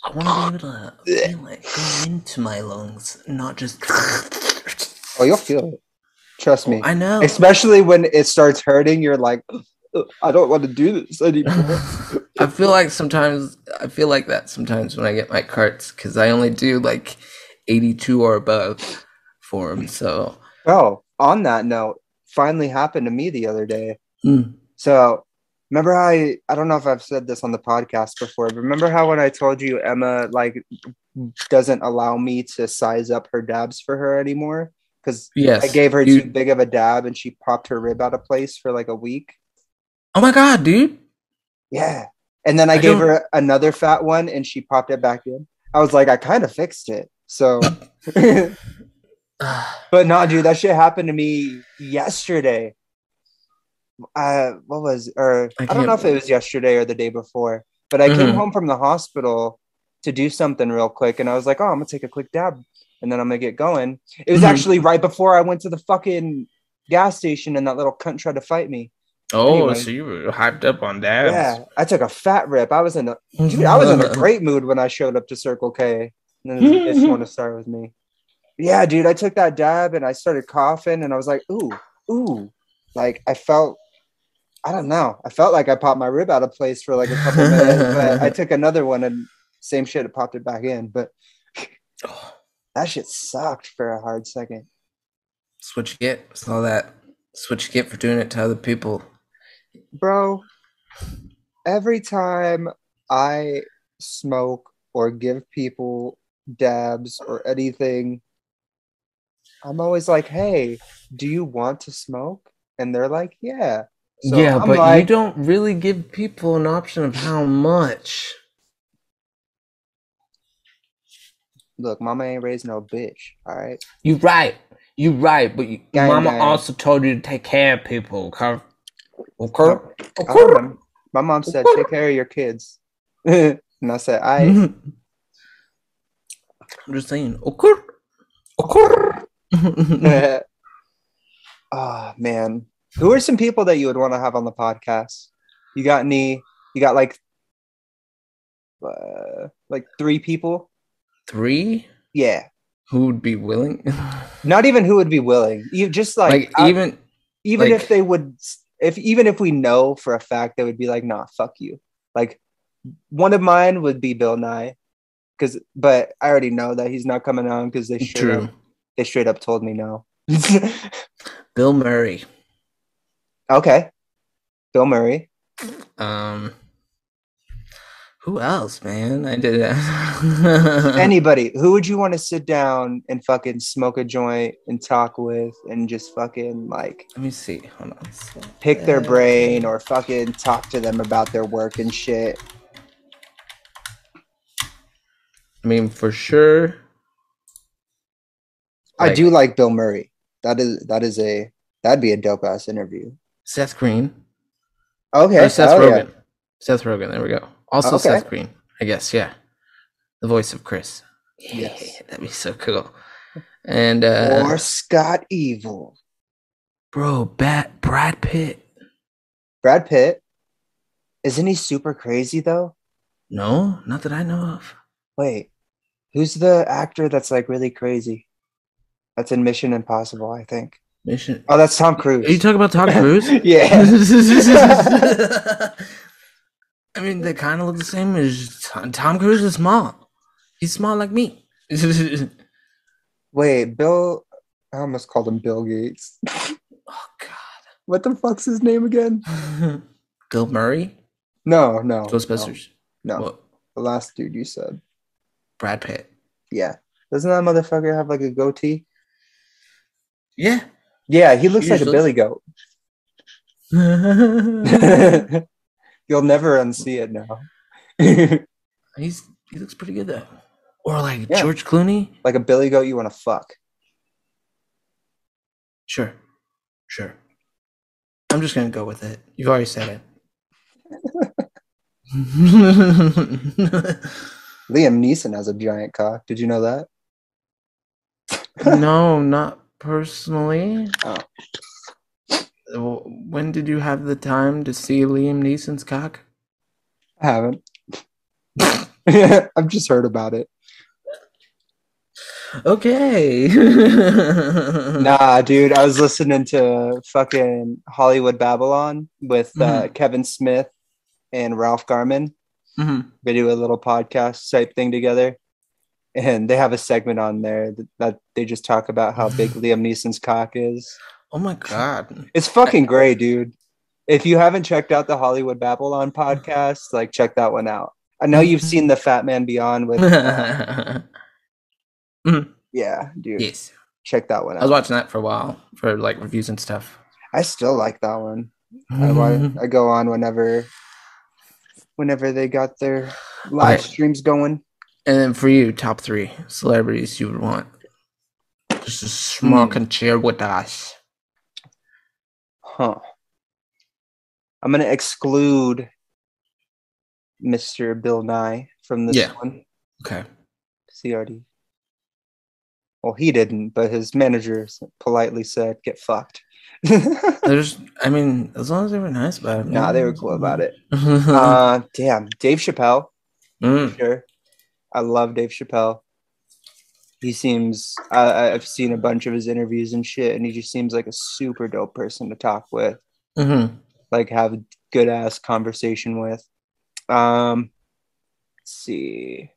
I want to be able to feel it go into my lungs, not just. Oh, you'll feel it. Trust me. I know. Especially when it starts hurting, you're like, I don't want to do this anymore. I feel like sometimes I feel like that sometimes when I get my carts because I only do like 82 or above for them. So oh, on that note, finally happened to me the other day. mm, So remember how I, I don't know if I've said this on the podcast before, but remember how when I told you Emma like doesn't allow me to size up her dabs for her anymore? Because yes, I gave her you- too big of a dab and she popped her rib out of place for like a week. Oh my god, dude! Yeah. And then I, I gave don't- her another fat one and she popped it back in. I was like, I kind of fixed it. So, but no, dude, that shit happened to me yesterday. Uh, what was or I I, don't know if it was yesterday or the day before, but I came Mhm. home from the hospital to do something real quick, and I was like, oh, I'm gonna take a quick dab, and then I'm gonna get going. It was Mhm. actually right before I went to the fucking gas station, and that little cunt tried to fight me. oh, Anyway. so you were hyped up on dabs. Yeah, I took a fat rip. I was in a dude, I was in a great mood when I showed up to Circle K. And then just want to start with me. Yeah, dude, I took that dab and I started coughing and I was like, ooh, ooh. Like I felt I don't know. I felt like I popped my rib out of place for like a couple minutes, but I took another one and same shit, it popped it back in. But that shit sucked for a hard second. That's what you get. It's all that. That's what you get for doing it to other people. Bro, every time I smoke or give people dabs or anything, I'm always like, hey, do you want to smoke? And they're like, yeah. So yeah, I'm but you don't really give people an option of how much. look, mama ain't raised no bitch. All right. You right. You right, but you, Gang, Mama gang. also told you to take care of people. Okay. Okay. Remember- my mom said, take care of your kids. and I said, I mm-hmm. I'm just saying. Okay. Okay. oh man. Who are some people that you would want to have on the podcast? You got any you got like uh, like three people? Three? Yeah. Who would be willing? Not even who would be willing. You just like, Like, I- even even like- if they would if even if we know for a fact they would be like, nah, fuck you. Like one of mine would be Bill Nye. Cause but I already know that he's not coming on because they straight true. up, they straight up told me no. Bill Murray. Okay. Bill Murray. Um who else, man? I did that. Anybody. Who would you want to sit down and fucking smoke a joint and talk with and just fucking like Let me see. Hold on. pick their brain or fucking talk to them about their work and shit? I mean, for sure. I do like Bill Murray. That is that is a that'd be a dope ass interview. Seth Green. Okay. Or Seth yeah. Rogen. Seth Rogen. There we go. Also Okay. Seth Green. I guess. Yeah. The voice of Chris. Yeah, Yes. that'd be so cool. And uh, or Scott Evil. bro, Bat Brad Pitt. Brad Pitt. Isn't he super crazy though? No, not that I know of. Wait. Who's the actor that's like really crazy? That's in Mission Impossible, I think. Mission. Oh, that's Tom Cruise. Are you talking about Tom Cruise? yeah. I mean, they kind of look the same as Tom, Tom Cruise is small. He's small like me. Wait, Bill. I almost called him Bill Gates. oh God. What the fuck's his name again? Bill Murray, No, no. Ghostbusters. No, no. What? the last dude you said. Brad Pitt. Yeah. Doesn't that motherfucker have like a goatee? Yeah. Yeah, he looks like a Usually. billy goat. You'll never unsee it now. He's he looks pretty good though. Or like Yeah. George Clooney. like a billy goat you want to fuck. Sure, sure. I'm just gonna go with it. You've already said it. Liam Neeson has a giant cock. Did you know that? no, not personally. Oh. When did you have the time to see Liam Neeson's cock? I haven't. I've just heard about it. Okay. Nah, dude, I was listening to fucking Hollywood Babble-On with uh, Kevin Smith and Ralph Garman. Mhm. They do a little podcast type thing together. And they have a segment on there that, that they just talk about how big Liam Neeson's cock is. Oh my god. It's fucking great, dude. If you haven't checked out the Hollywood Babble-On podcast, like check that one out. I know you've seen the Fat Man Beyond with, uh, yeah, dude. yes. Check that one out. I was watching that for a while for like reviews and stuff. I still like that one. I, wa- I go on whenever, whenever they got their live I- streams going. And then for you, top three celebrities you would want just to smoke and cheer with us. Huh. I'm gonna exclude Mr. Bill Nye from this Yeah. one. Okay. he already. Well, he didn't, but his manager politely said, "Get fucked." There's, I mean, as long as they were nice about it. nah, they were cool about it. it. Uh, damn, Dave Chappelle. Mm. Sure, I love Dave Chappelle. He seems. I I've seen a bunch of his interviews and shit, and he just seems like a super dope person to talk with. Mhm. like have a good ass conversation with. Um, let's see,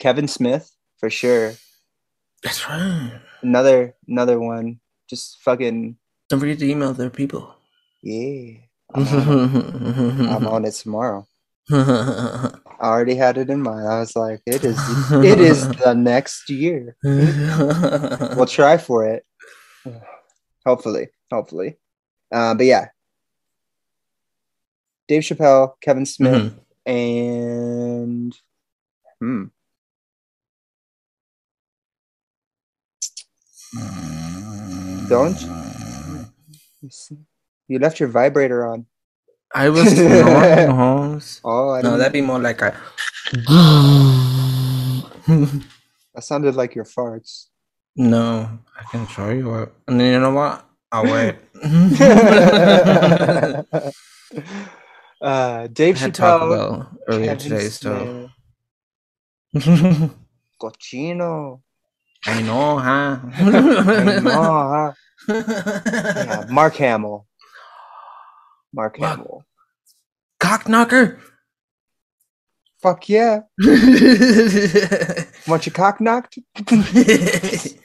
Kevin Smith for sure. That's right. Another another one. Just fucking Don't forget to email their people. yeah. I'm on, I'm on it tomorrow. I already had it in mind. I was like, it is it is the next year. We'll try for it. Hopefully, hopefully. Uh, but yeah, Dave Chappelle, Kevin Smith, Mhm. and hmm. Don't you left your vibrator on? I was not. Oh, I No, that'd be more like a. that sounded like your farts. no, I can show you what. And then you know what? I'll wait. uh, Dave I had Taco Chappelle, earlier today, so. Cochino. I know, huh? I know, huh? Yeah, Mark Hamill. Mark Mark- Hamill. Cock knocker. Fuck yeah. Want your cock knocked?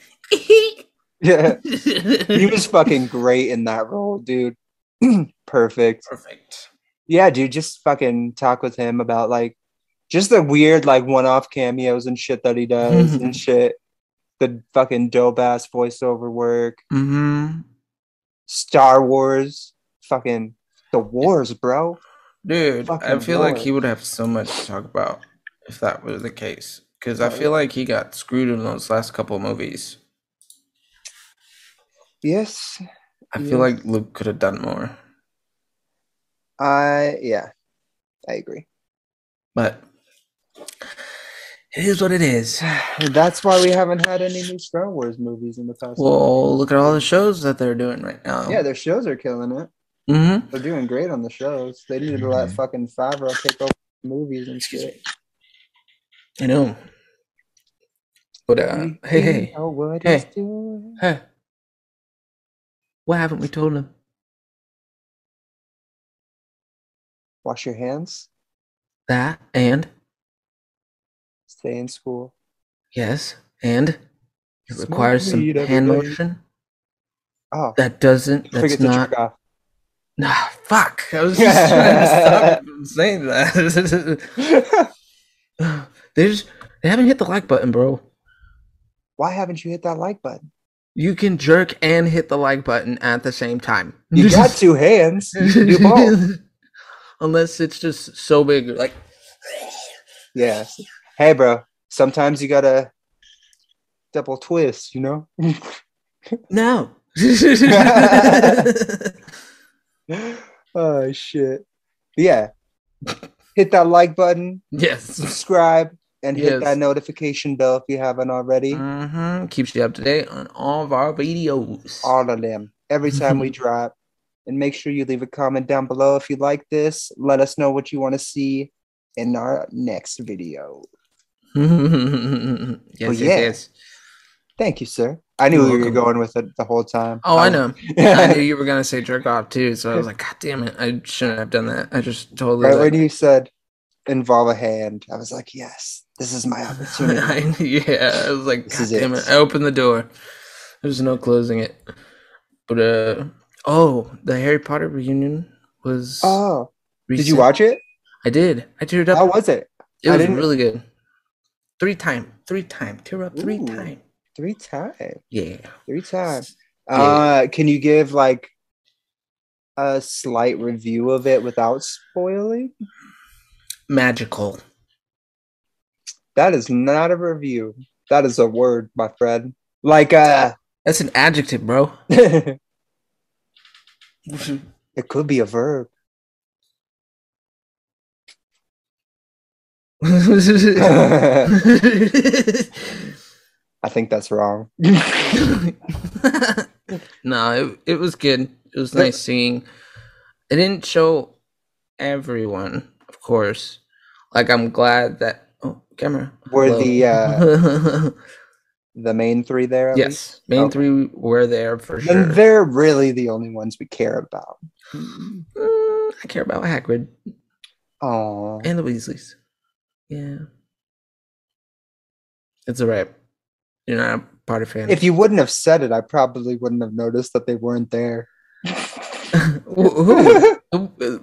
Yeah. He was fucking great in that role, dude. Perfect. perfect. Yeah, dude, just fucking talk with him about like just the weird like one-off cameos and shit that he does and shit. The fucking dope ass voiceover work. Mm-hmm. Star Wars. Fucking the wars, bro. Dude, I Fucking feel like he would have so much to talk about if that was the case. Because I feel like he got screwed in those last couple movies. Yes. I feel like Luke could have done more. I yeah. I agree. But it is what it is. That's why we haven't had any new Star Wars movies in the past. Well, look at all the shows that they're doing right now. yeah, their shows are killing it. Mm-hmm. They're doing great on the shows. They need to let fucking Favreau take over movies and shit. I know. But uh, hey, hey, what Hey. hey. What haven't we told him? Wash your hands. That and Stay in school. yes, and it requires some hand motion. Oh, That doesn't. That's not. Nah, fuck. I was just trying to stop saying that. they just they haven't hit the like button, bro. Why haven't you hit that like button? You can jerk and hit the like button at the same time. You got two hands. You can do both. Unless it's just so big, like Yeah. Hey, bro. Sometimes you gotta double twist. You know. no. oh shit. Yeah. Hit that like button, yes. subscribe, and hit Yes. that notification bell if you haven't already. hmm Keeps you up to date on all of our videos. All of them. Every time we drop. And make sure you leave a comment down below if you like this. Let us know what you want to see in our next video. yes, Well, yes, yeah. yes. Thank you, sir. I knew where you were going with it the whole time. Oh, I know. I knew you were gonna say jerk off too, so I was like, God damn it, I shouldn't have done that. I just totally when like, you said involve a hand, I was like, yes, this is my opportunity. Yeah, I was like, This God is damn it. it. I opened the door. There's no closing it. But uh oh, the Harry Potter reunion was oh, did you watch it? I did. I teared up. How was it? it I was didn't- really good. Three time. Three time. Tear up three Ooh. time. Three times. Yeah. Three times. Yeah. Uh, can you give like a slight review of it without spoiling? Magical. That is not a review. That is a word, my friend. Like uh That's an adjective, bro. it could be a verb. I think that's wrong. no, it, it was good. It was nice seeing. It didn't show everyone, of course. Like I'm glad that oh camera. Were Hello. the uh the main three there? at least? yes, main Okay. three were there for sure. Then they're really the only ones we care about. Mm, I care about Hagrid Oh, and the Weasleys. Yeah, it's alright. You're not a Potter fan. if you wouldn't have said it, I probably wouldn't have noticed that they weren't there. Who-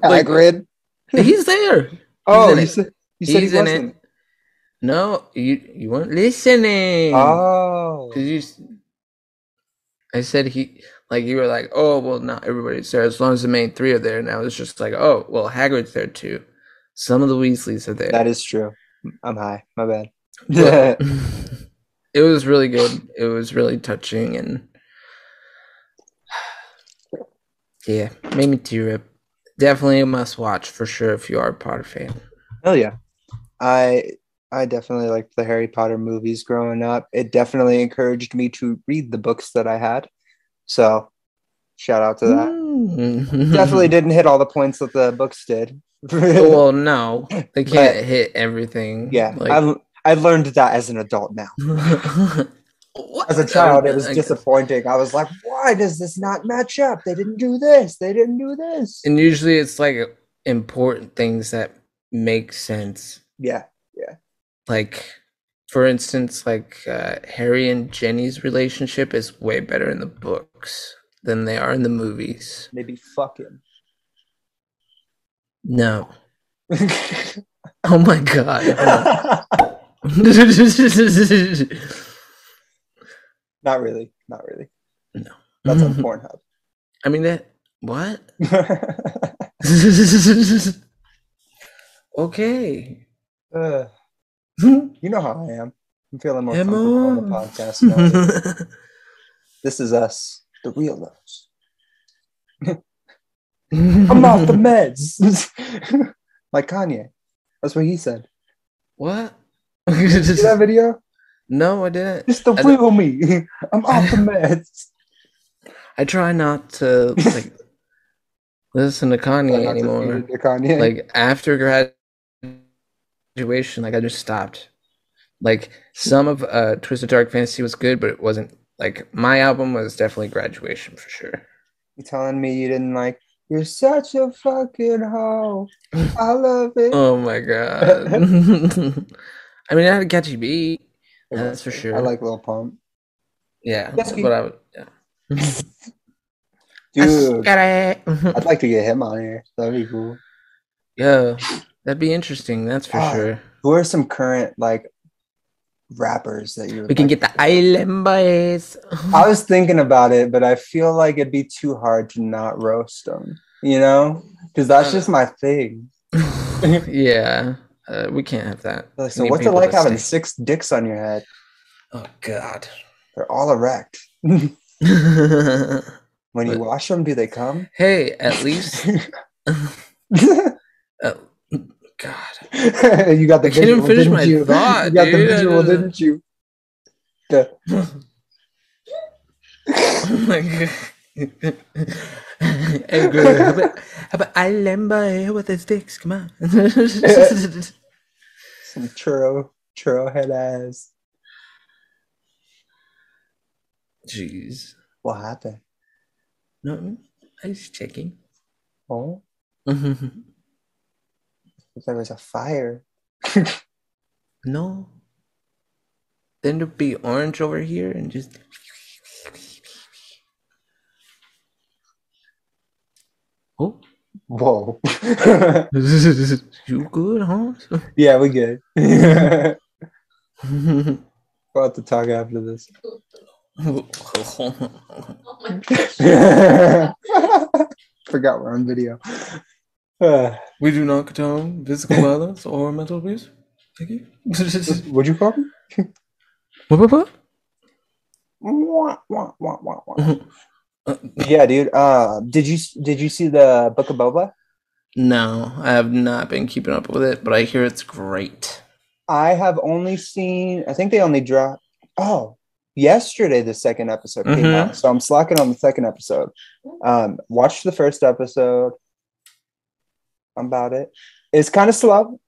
like, Hagrid. he's there. Oh, in you it. said, you said He's he in wasn't. it. No, you you weren't listening. Oh, 'Cause you, I said he like you were like, oh well, not everybody's there as long as the main three are there. now it's just like, oh well, Hagrid's there too. Some of the Weasleys are there. that is true. I'm high. My bad. But it was really good. It was really touching and yeah, made me tear up. Definitely a must watch for sure if you are a Potter fan. Hell yeah. I I definitely liked the Harry Potter movies growing up. It definitely encouraged me to read the books that I had. So shout out to that. Mm. Definitely didn't hit all the points that the books did. well, no, they can't But- hit everything. yeah. like, I I learned that as an adult now. As a child, it was disappointing. I was like, why does this not match up? They didn't do this. They didn't do this. And usually, it's like important things that make sense. Yeah. Yeah. Like, for instance, like uh, Harry and Ginny's relationship is way better in the books than they are in the movies. Maybe fucking. No. Oh my god. not really. Not really. No. That's on Pornhub. I mean that. What? okay. Uh, you know how I am. I'm feeling more comfortable on the podcast now. this is us, the real us. I'm off the meds. like Kanye. That's what he said. what? See that video? no, I didn't. It's the real me. I'm off the meds. I try not to like listen to Kanye anymore. to Kanye. Like after graduation, like I just stopped. Like some of uh Twisted Dark Fantasy was good, but it wasn't like my album was definitely graduation for sure. you telling me you didn't like you're such a fucking hoe. I love it. Oh my god. I mean I had a catchy beat. It that's for sure. I like Lil Pump. Yeah. Yes, but I would yeah. Dude, Got it. I'd like to get him on here. That'd be cool. yeah. That'd be interesting, that's for Ah, sure. Who are some current like rappers that you would We can like get the to- Island Boys. I was thinking about it, but I feel like it'd be too hard to not roast them, you know? Because that's just my thing. yeah. Uh, we can't have that. Like, so what's it like having say- six dicks on your head? Oh god. They're all erect. when you wash them, do they come? hey, at least uh, God. You got the I visual, finish didn't my you? thought, you got the dude. I visual, didn't you? The- Oh my god. hey girl, how about, how about Island Boy with his dicks? Come on. some churro, churro head ass. Jeez. What happened? No, I was checking. Oh, there was a fire. No. Then there'd be orange over here and just. Oh, Whoa. you good, huh? yeah, we good. we'll have to talk after this. Forgot we're on video. Uh, we do not condone physical violence or mental abuse. Thank you. What'd you call him? what, what, what? Wah, wah, wah, wah, wah. Yeah, dude. Uh, did you did you see the Book of Boba? No, I have not been keeping up with it, but I hear it's great. I have only seen. I think they only dropped. Oh, yesterday the second episode came Mhm. out, so I'm slacking on the second episode. Um, watched the first episode. About it, it's kind of slow,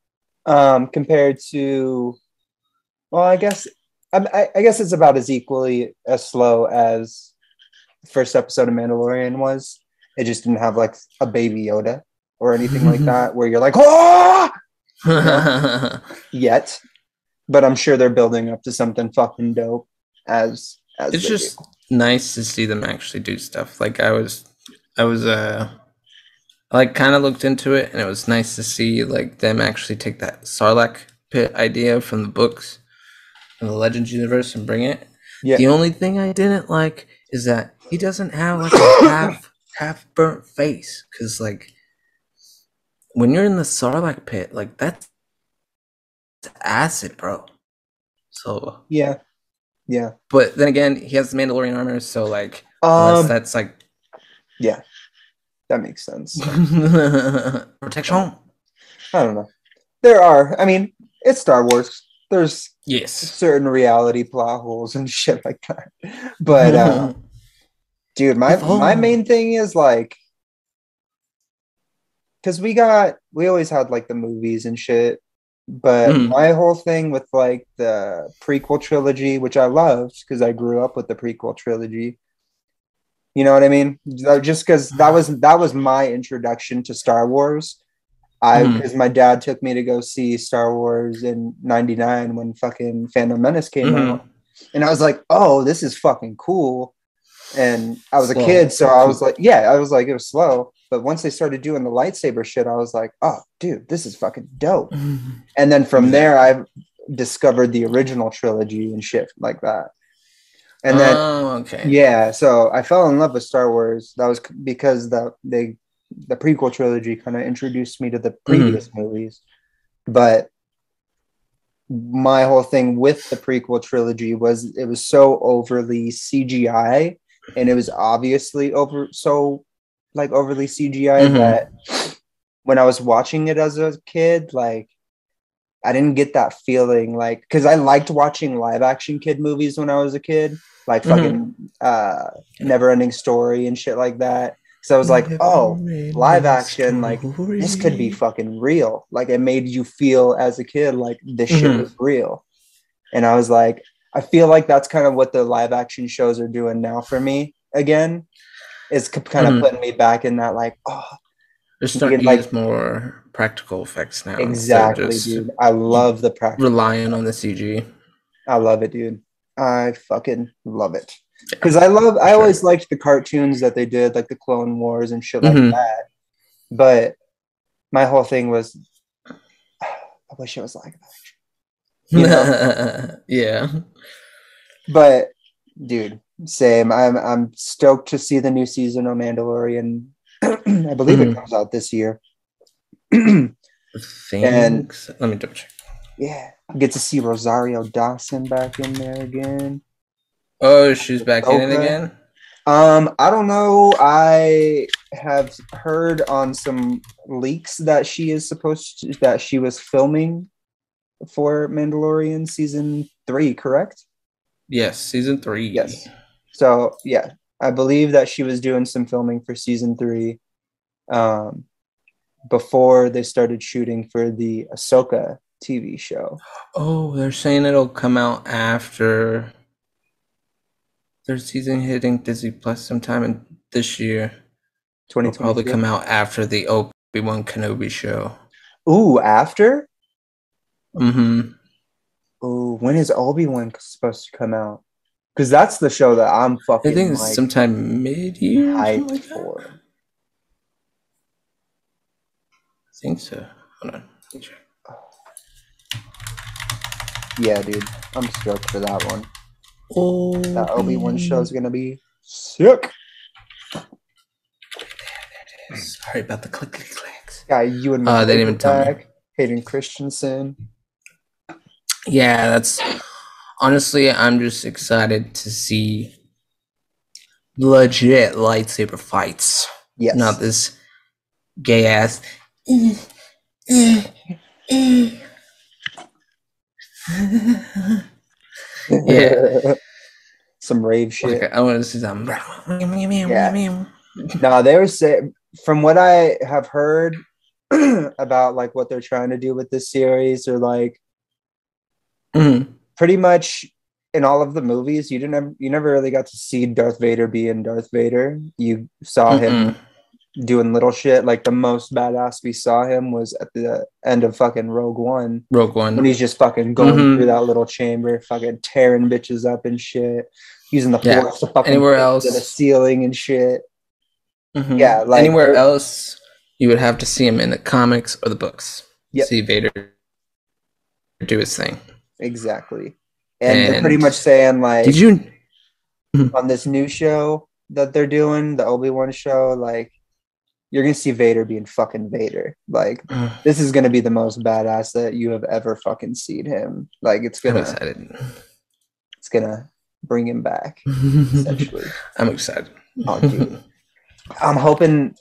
um, compared to. Well, I guess I, I- guess it's about as equally as slow as first episode of Mandalorian was. It just didn't have like a baby Yoda or anything like that, where you're like, oh, yet, but I'm sure they're building up to something fucking dope as as it's just do. nice to see them actually do stuff. Like I was, I was, uh, I, like kind of looked into it, and it was nice to see like them actually take that Sarlacc pit idea from the books and the Legends universe and bring it. Yeah. The only thing I didn't like is that he doesn't have like a half half burnt face, because like when you're in the Sarlacc pit, like that's acid, bro. So, yeah, yeah. but then again, he has the Mandalorian armor, so like unless Um, that's like yeah, that makes sense. protection. I don't know. There are. I mean, it's Star Wars. There's Yes. certain reality plot holes and shit like that. But uh, dude, my Oh. my main thing is like, because we got we always had like the movies and shit. But Mhm. my whole thing with like the prequel trilogy, which I loved because I grew up with the prequel trilogy. You know what I mean? Just because that was that was my introduction to Star Wars. I because my dad took me to go see Star Wars in '99 when fucking Phantom Menace came Mhm. out, and I was like, "Oh, this is fucking cool." And I was Slow. a kid, so I was like, "Yeah," I was like, it was slow. But once they started doing the lightsaber shit, I was like, "Oh, dude, this is fucking dope." And then from there, I discovered the original trilogy and shit like that. And then oh, okay. yeah, so I fell in love with Star Wars. That was because the they the prequel trilogy kind of introduced me to the mm-hmm. previous movies. But my whole thing with the prequel trilogy was it was so overly CGI and it was obviously over so like overly CGI Mhm. that when I was watching it as a kid, like I didn't get that feeling like because I liked watching live action kid movies when I was a kid, like Mhm. fucking uh never ending story and shit like that. So I was like, oh, live action, like, this could be fucking real. Like it made you feel as a kid like this shit Mhm. was real. And I was like, I feel like that's kind of what the live action shows are doing now for me again. Is kind of Mhm. putting me back in that like, oh, They're starting to like- use more practical effects now. exactly, dude. I love the practice. Relying on the CG. I love it, dude. I fucking love it. Because I love, I always liked the cartoons that they did, like the Clone Wars and shit like Mhm. that. But my whole thing was, I wish it was like that. You yeah. But dude, same. I'm I'm stoked to see the new season of Mandalorian. I believe it Mhm. comes out this year. Thanks. Let me double check. yeah, get to see Rosario Dawson back in there again. Oh, she's back in it again. Um, I don't know. I have heard on some leaks that she is supposed to that she was filming for Mandalorian season three, correct? Yes, season three. Yes. So yeah, I believe that she was doing some filming for season three, um, before they started shooting for the Ahsoka TV show. Oh, they're saying it'll come out after third season hitting Disney Plus sometime in this year. Twenty It'll probably come out after the Obi Wan Kenobi show. Ooh, after. Mm-hmm. Ooh, when is Obi Wan supposed to come out? Because that's the show that I'm fucking. I think it's like sometime mid year. hyped Like for. I think so. Hold on. me. Yeah, dude, I'm stoked for that one. Oh, That Obi Wan show is gonna be sick. Sorry about the clicky clicks. Yeah, you and Uh, they didn't even tell me. back. Hayden Christensen. Yeah, that's honestly, I'm just excited to see legit lightsaber fights, Yes. not this gay ass. Yeah. Some rave shit. Like, I want to see some. Yeah. No, they were saying from what I have heard about like what they're trying to do with this series, or like Mhm. pretty much in all of the movies, you didn't have, you never really got to see Darth Vader being Darth Vader. You saw him Mm-mm. doing little shit. Like the most badass we saw him was at the end of fucking Rogue One Rogue One. when he's just fucking going Mhm. through that little chamber, fucking tearing bitches up and shit, using the Yeah. force to fucking Anywhere else- to the ceiling and shit. Mhm. Yeah, like- anywhere else, you would have to see him in the comics or the books. Yep. See Vader do his thing. Exactly. And, they're pretty much saying like Did you? on this new show that they're doing, the Obi Wan show, like you're gonna see Vader being fucking Vader. Like this is gonna be the most badass that you have ever fucking seen him. Like it's gonna it's gonna bring him back essentially. I'm excited. Oh. I'm hoping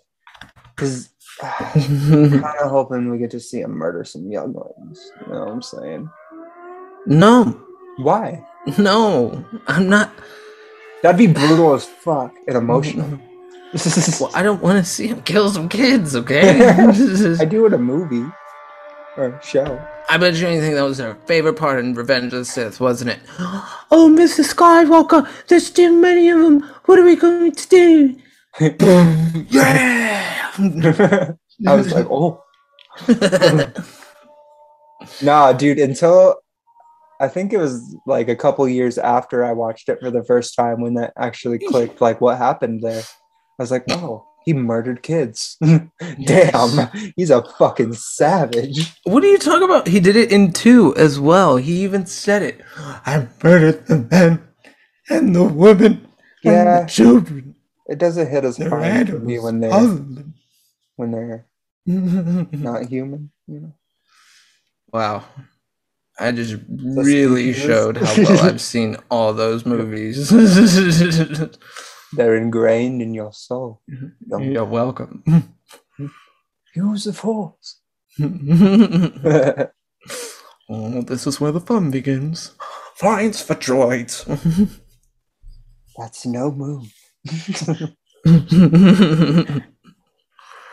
because kind of hoping we get to see him murder some younglings. You know what I'm saying? No, Why? no, I'm not. That'd be brutal as fuck and emotional. Well, I don't want to see him kill some kids. Okay. I do in a movie or show. I bet you anything that was their favorite part in Revenge of the Sith, wasn't it? Oh, Mr. Skywalker, there's too many of them. What are we going to do? yeah. I was like, oh. Nah, dude, until I think it was like a couple years after I watched it for the first time when that actually clicked, like what happened there. I was like, oh, he murdered kids. Damn, he's a fucking savage. What are you talking about? He did it in two as well. He even said it. I murdered the men and the women and the children. It doesn't hit as hard for me when they're when they're not human. You know? wow. I just really showed how well I've seen all those movies. They're ingrained in your soul. Mm-hmm. Don't You're welcome. use the force. oh, this is where the fun begins. Fines for droids. That's no move.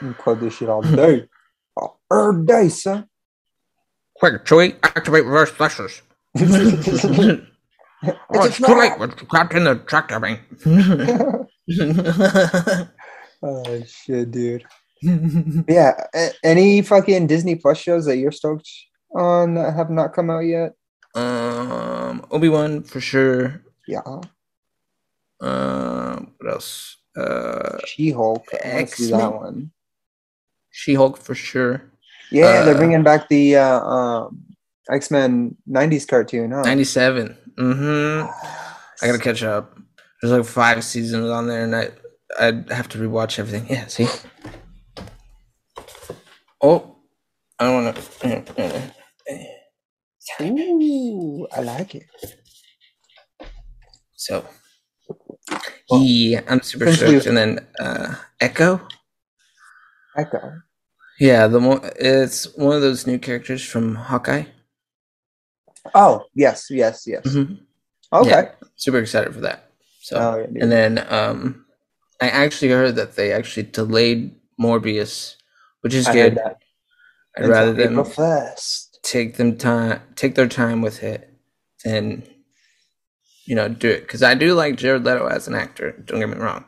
This shit all day. Oh, All day, son. Quick, Chewie, activate reverse thrusters. oh, it's too late. We're trapped in the tractor beam. oh shit, dude. Yeah. any fucking Disney Plus shows that you're stoked on that have not come out yet? um, Obi Wan for sure. Yeah. Um, what else? Uh, She Hulk. I want to see X-Men? that one. She Hulk for sure. Yeah, they're Uh, bringing back the uh, um, X Men '90s cartoon. Huh? Ninety seven. Mm-hmm. I gotta catch up. There's like five seasons on there, and I I'd have to rewatch everything. Yeah, see. Oh, I don't want to. Ooh, I like it. So, yeah, I'm super stoked. And then uh, Echo. Echo. Yeah, the it's one of those new characters from Hawkeye. Oh yes, yes, yes. Mhm. Okay. Yeah, super excited for that. So, Oh, yeah, and then um, I actually heard that they actually delayed Morbius, which is I good. that. I'd rather them first. take them time, take their time with it, and you know do it. Because I do like Jared Leto as an actor. Don't get me wrong,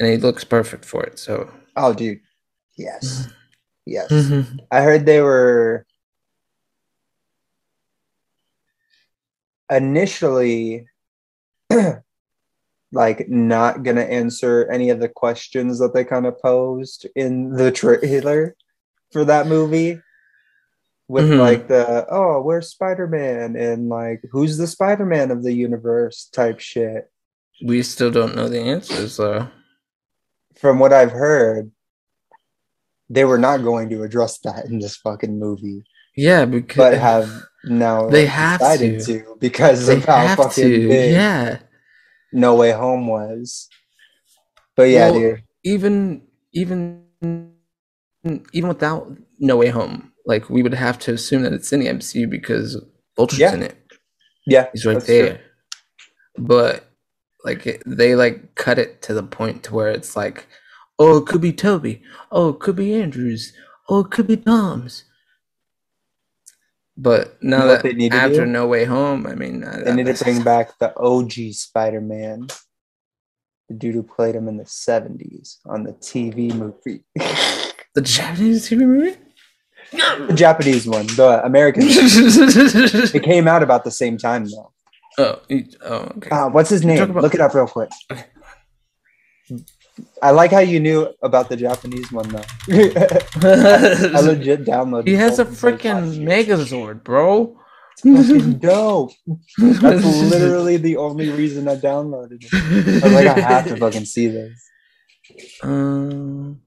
and he looks perfect for it. So, Oh, dude. Yes. Yes. Mhm. I heard they were initially like not gonna answer any of the questions that they kind of posed in the trailer for that movie with Mhm. like the oh where's spider-man and like who's the spider-man of the universe type shit we still don't know the answers though. from what i've heard they were not going to address that in this fucking movie Yeah, because but have now They have decided to. to, because they of how have fucking to. big Yeah. No Way Home was. But yeah, Well, dude. even even even without No Way Home, like we would have to assume that it's in the MCU because Vulture's Yeah. in it. Yeah, He's right that's true. there. But like it, they like cut it to the point to where it's like, oh, it could be Tobey. Oh, it could be Andrews. Oh, it could be Tom's. But now know what that they need to after? No Way Home, I mean, I, They need to bring back the OG Spider Man. The dude who played him in the 70s on the TV movie. the Japanese TV movie. the Japanese one, the American. It came out about the same time, though. oh, oh, okay. Uh, what's his name? about- Look it up real quick. I like how you knew about the Japanese one, though. I legit downloaded he has a both of them last freaking. Megazord, bro. Fucking dope. That's literally the only reason I downloaded it. I like, I have to fucking see this. Um,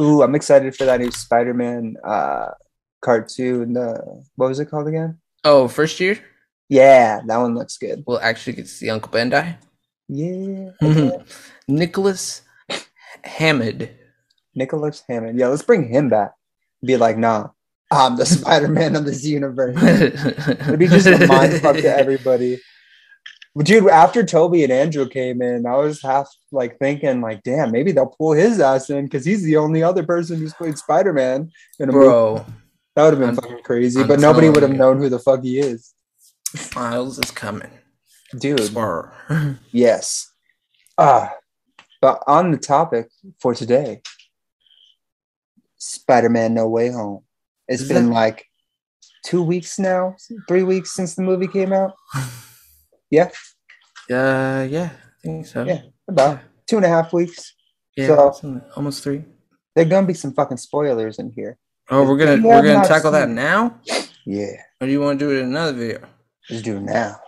Ooh, I'm excited for that new Spider-Man uh, cartoon. Uh, what was it called again? oh, first year Yeah, that one looks good. we'll actually get to see Uncle Bandai. Yeah. Mhm. Nicholas Hammond. Nicholas Hammond. Yeah, let's bring him back. Be like, nah, I'm the Spider-Man of this universe. It'd be just a mind fuck to everybody. Dude, after Tobey and Andrew came in, I was half like thinking, like, damn, maybe they'll pull his ass in because he's the only other person who's played Spider-Man in a movie. That would have been I'm- fucking crazy, I'm but nobody would have known who the fuck he is. Miles is coming. Dude, Spur. yes. Ah, but on the topic for today, Spider-Man No Way Home. It's Is been that- like two weeks now, three weeks since the movie came out. Yeah, Uh, yeah, I think so. Yeah. about two and a half weeks. yeah, so- almost three. There gonna be some fucking spoilers in here. Oh, we're gonna we're gonna tackle that now, Yeah, or do you want to do it in another video? let's do it now.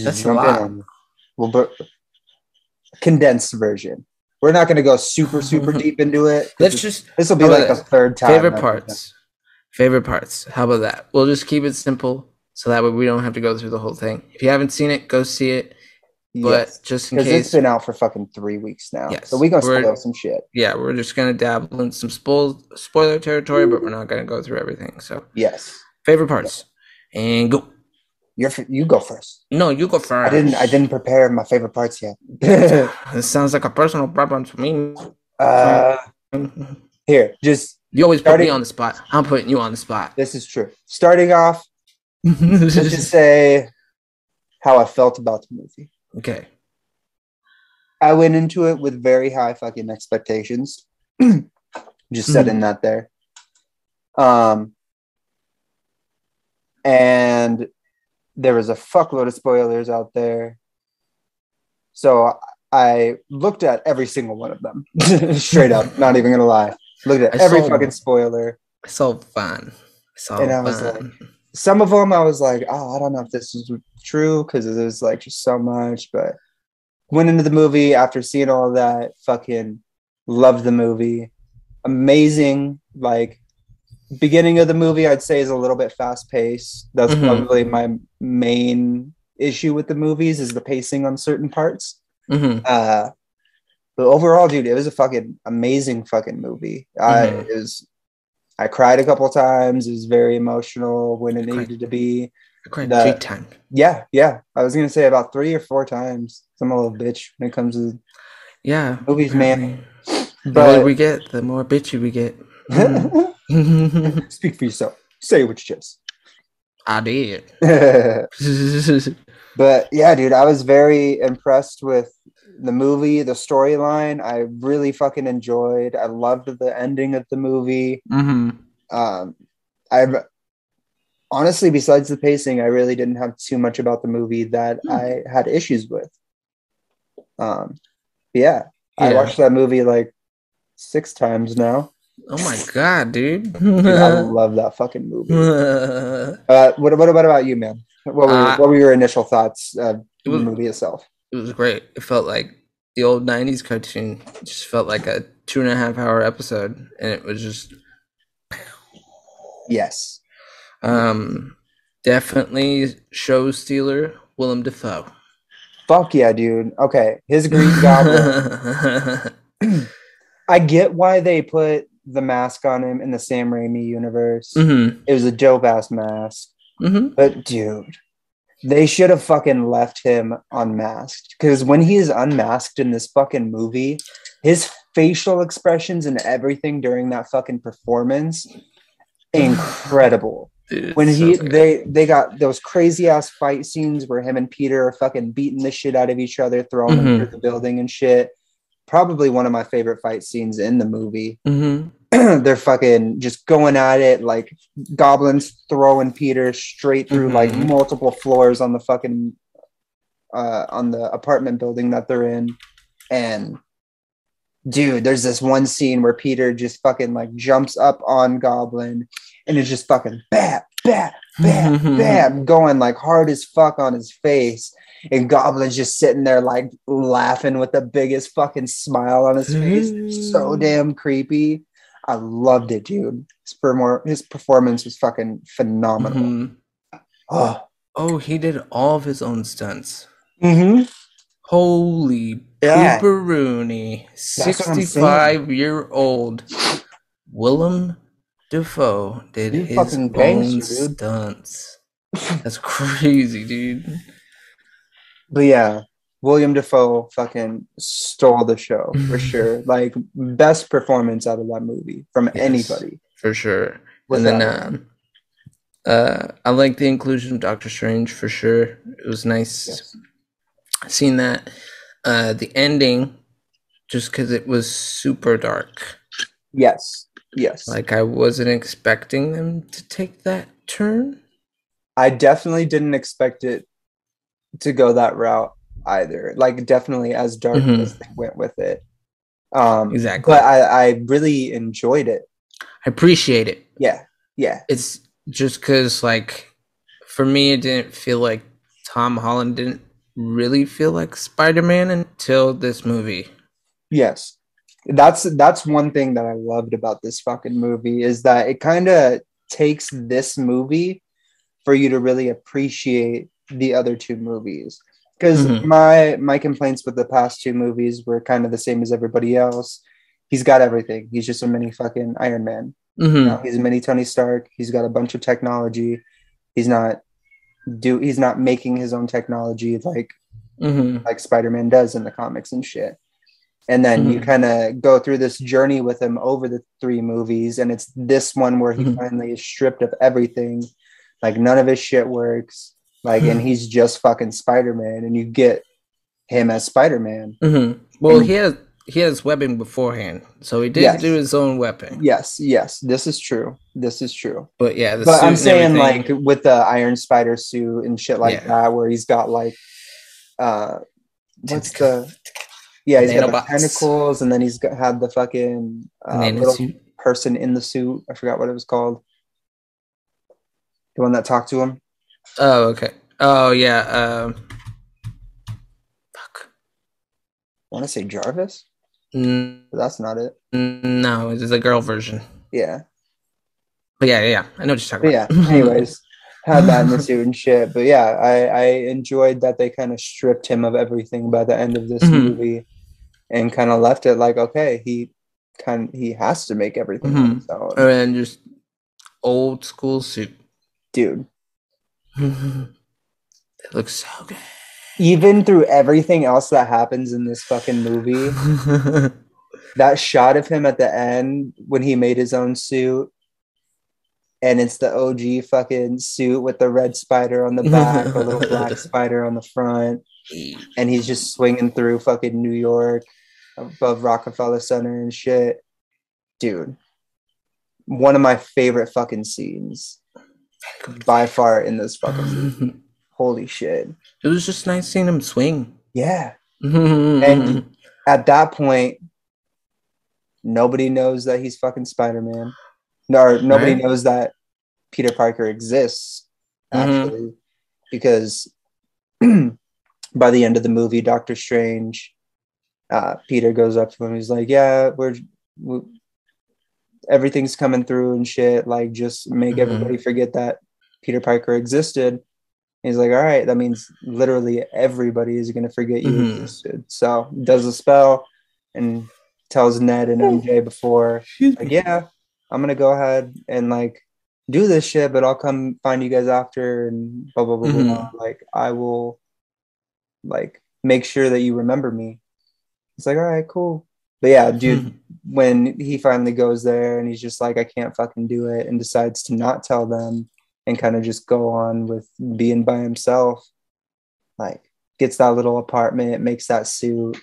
Let's just That's a jump in on We'll bur- condensed version. We're not gonna go super super deep into it. Let's this- just This will be like the third time. favorite parts. Favorite parts. How about that? We'll just keep it simple, so that way we don't have to go through the whole thing. If you haven't seen it, go see it. But Yes. just in Because it's been out for fucking three weeks now. Yes. So we gonna spoil some shit. yeah, we're just gonna dabble in some spoil spoiler territory, but we're not gonna go through everything. So Yes. favorite parts, and go. You're you go first. No, you go first. I didn't I didn't prepare my favorite parts yet. This sounds like a personal problem to me. uh here, just You always put me on the spot. I'm putting you on the spot. this is true. Starting off, let's just say how I felt about the movie. okay. I went into it with very high fucking expectations. just setting that there. Um and there was a fuckload of spoilers out there. So I looked at every single one of them. Straight up, not even gonna lie. Looked at I every fucking spoiler. It's all fun. All And I was fun. Some of them I was like, oh, I don't know if this is true because there's like just so much. But went into the movie after seeing all that, fucking loved the movie. Amazing. Like beginning of the movie, I'd say is a little bit fast paced. That's Mhm. probably my main issue with the movies is the pacing on certain parts. hmm Uh, but overall, dude, it was a fucking amazing fucking movie. I Mhm. it was, I cried a couple times. It was very emotional when it needed to be. I cried The- three times. Yeah, yeah. I was gonna say about three or four times. I'm a little bitch when it comes to Yeah. movies, man. The more But we get, the more bitchy we get. Mhm. speak for yourself. Say what you just. I did. but yeah, dude, I was very impressed with the movie, the storyline. I really fucking enjoyed. I loved the ending of the movie. hmm um i've honestly besides the pacing i really didn't have too much about the movie that Hmm. i had issues with um yeah, i watched that movie like six times now Oh my god, dude. Dude, i love that fucking movie uh what, what, what about you man what were, Uh, what were your initial thoughts of it was- the movie itself it was great. It felt like the old '90s cartoon. It just felt like a two and a half hour episode, and it was just Yes. Um, definitely show stealer Willem Dafoe. Fuck yeah, dude. Okay, his Green Goblin. I get why they put the mask on him in the Sam Raimi universe. mm-hmm. It was a dope ass mask. Mm-hmm. But dude, they should have fucking left him unmasked. Because when he is unmasked in this fucking movie, his facial expressions and everything during that fucking performance, incredible. Dude, When he so they they got those crazy ass fight scenes where him and Peter are fucking beating the shit out of each other, throwing them Mhm. through the building and shit. Probably one of my favorite fight scenes in the movie. Mhm. they're fucking just going at it like goblins throwing Peter straight through like Mhm. multiple floors on the fucking uh on the apartment building that they're in and dude there's this one scene where Peter just fucking like jumps up on Goblin and is just fucking bam bam bam bam going like hard as fuck on his face and Goblin's just sitting there like laughing with the biggest fucking smile on his face so damn creepy I loved it, dude. His, permor- his performance was fucking phenomenal. Mhm. Oh, Oh, he did all of his own stunts. mm-hmm. Holy Yeah. pooperoony. what 65 year old Willem Dafoe did You his own stunts. That's crazy, dude. But yeah, William Dafoe fucking stole the show for sure. Like best performance out of that movie from Yes. anybody. For sure. And then um, uh, I like the inclusion of Doctor Strange for sure. It was nice Yes. seeing that. Uh, the ending, just because it was super dark. Yes, yes. Like I wasn't expecting them to take that turn. I definitely didn't expect it to go that route either. Like definitely as dark Mhm. as they went with it. Um, Exactly. but I, I really enjoyed it. I appreciate it. Yeah, yeah. It's just because, like, for me, it didn't feel like Tom Holland didn't really feel like Spider Man until this movie. Yes. That's that's one thing that I loved about this fucking movie is that it kind of takes this movie for you to really appreciate the other two movies. Because Mhm. my my complaints with the past two movies were kind of the same as everybody else. He's got everything. He's just a mini fucking Iron Man. hmm You know, he's a mini Tony Stark. He's got a bunch of technology. He's not do he's not making his own technology like hmm like Spider-Man does in the comics and shit. And then you Mhm. kind of go through this journey with him over the three movies, and it's this one where he Mhm. finally is stripped of everything, like none of his shit works, like, and he's just fucking Spider-Man, and you get him as Spider-Man. hmm Well, And- he has he has webbing beforehand, so he did Yes. do his own weapon. Yes, yes, this is true. This is true. But yeah, the but I'm saying like with the Iron Spider suit and shit like Yeah. that, where he's got like, uh, what's the yeah, he's got the Nanobots. tentacles, and then he's got had the fucking uh, little suit. person in the suit. I forgot what it was called. The one that talked to him. Oh, okay. Oh yeah. Um, fuck. I want to say Jarvis, but that's not it. no, it's a girl version. Yeah, But yeah, yeah, I know what you're talking but yeah. Anyways, had that in the suit and shit. But yeah, I I enjoyed that they kind of stripped him of everything by the end of this Mhm. movie, and kind of left it like, okay, he kind he has to make everything Mhm. his own. and just old school suit. dude. It looks so good. Even through everything else that happens in this fucking movie, that shot of him at the end when he made his own suit and it's the OG fucking suit with the red spider on the back, a little black spider on the front, and he's just swinging through fucking New York above Rockefeller Center and shit. Dude, one of my favorite fucking scenes by far in this fucking movie. Holy shit. It was just nice seeing him swing. Yeah. and At that point, nobody knows that he's fucking Spider Man. No, nobody Right. knows that Peter Parker exists, Mhm. actually, because by the end of the movie, Doctor Strange, uh, Peter goes up to him. He's like, "Yeah, we're we, everything's coming through and shit. Like, just make Mhm. everybody forget that Peter Parker existed. He's like, all right, that means literally everybody is gonna forget you Mhm. existed. So does a spell and tells Ned and MJ before, like, yeah, I'm gonna go ahead and like do this shit, but I'll come find you guys after and blah blah blah blah. blah. Like, I will like make sure that you remember me. It's like, all right, cool. But yeah, dude, when he finally goes there and he's just like, I can't fucking do it, and decides to not tell them and kind of just go on with being by himself, like gets that little apartment, makes that suit.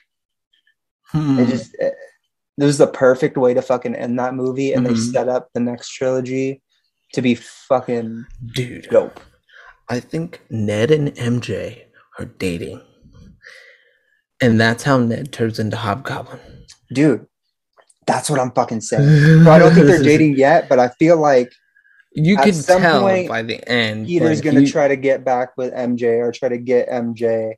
Hmm. It just it, this is the perfect way to fucking end that movie, and they Mhm. set up the next trilogy to be fucking dude. dope. I think Ned and MJ are dating. And that's how Ned turns into Hobgoblin. Dude, that's what I'm fucking saying. So I don't think they're dating yet, but I feel like You can tell point, by the end. Peter's like, gonna he- try to get back with MJ or try to get MJ,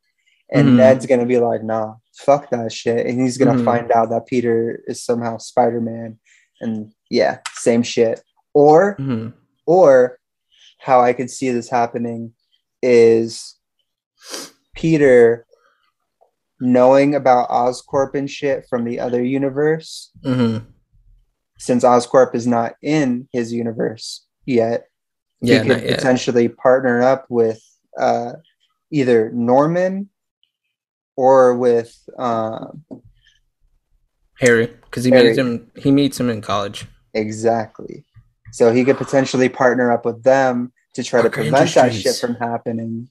and Mhm. Ned's gonna be like, "Nah, fuck that shit," and he's gonna Mhm. find out that Peter is somehow Spider Man, and yeah, same shit. Or, Mhm. or how I could see this happening is Peter knowing about Oscorp and shit from the other universe, Mhm. since Oscorp is not in his universe yet. Yeah, he could potentially partner up with uh, either Norman or with uh, Harry, because he Harry. meets him. He meets him in college. exactly. So he could potentially partner up with them to try to Parker prevent that shit from happening.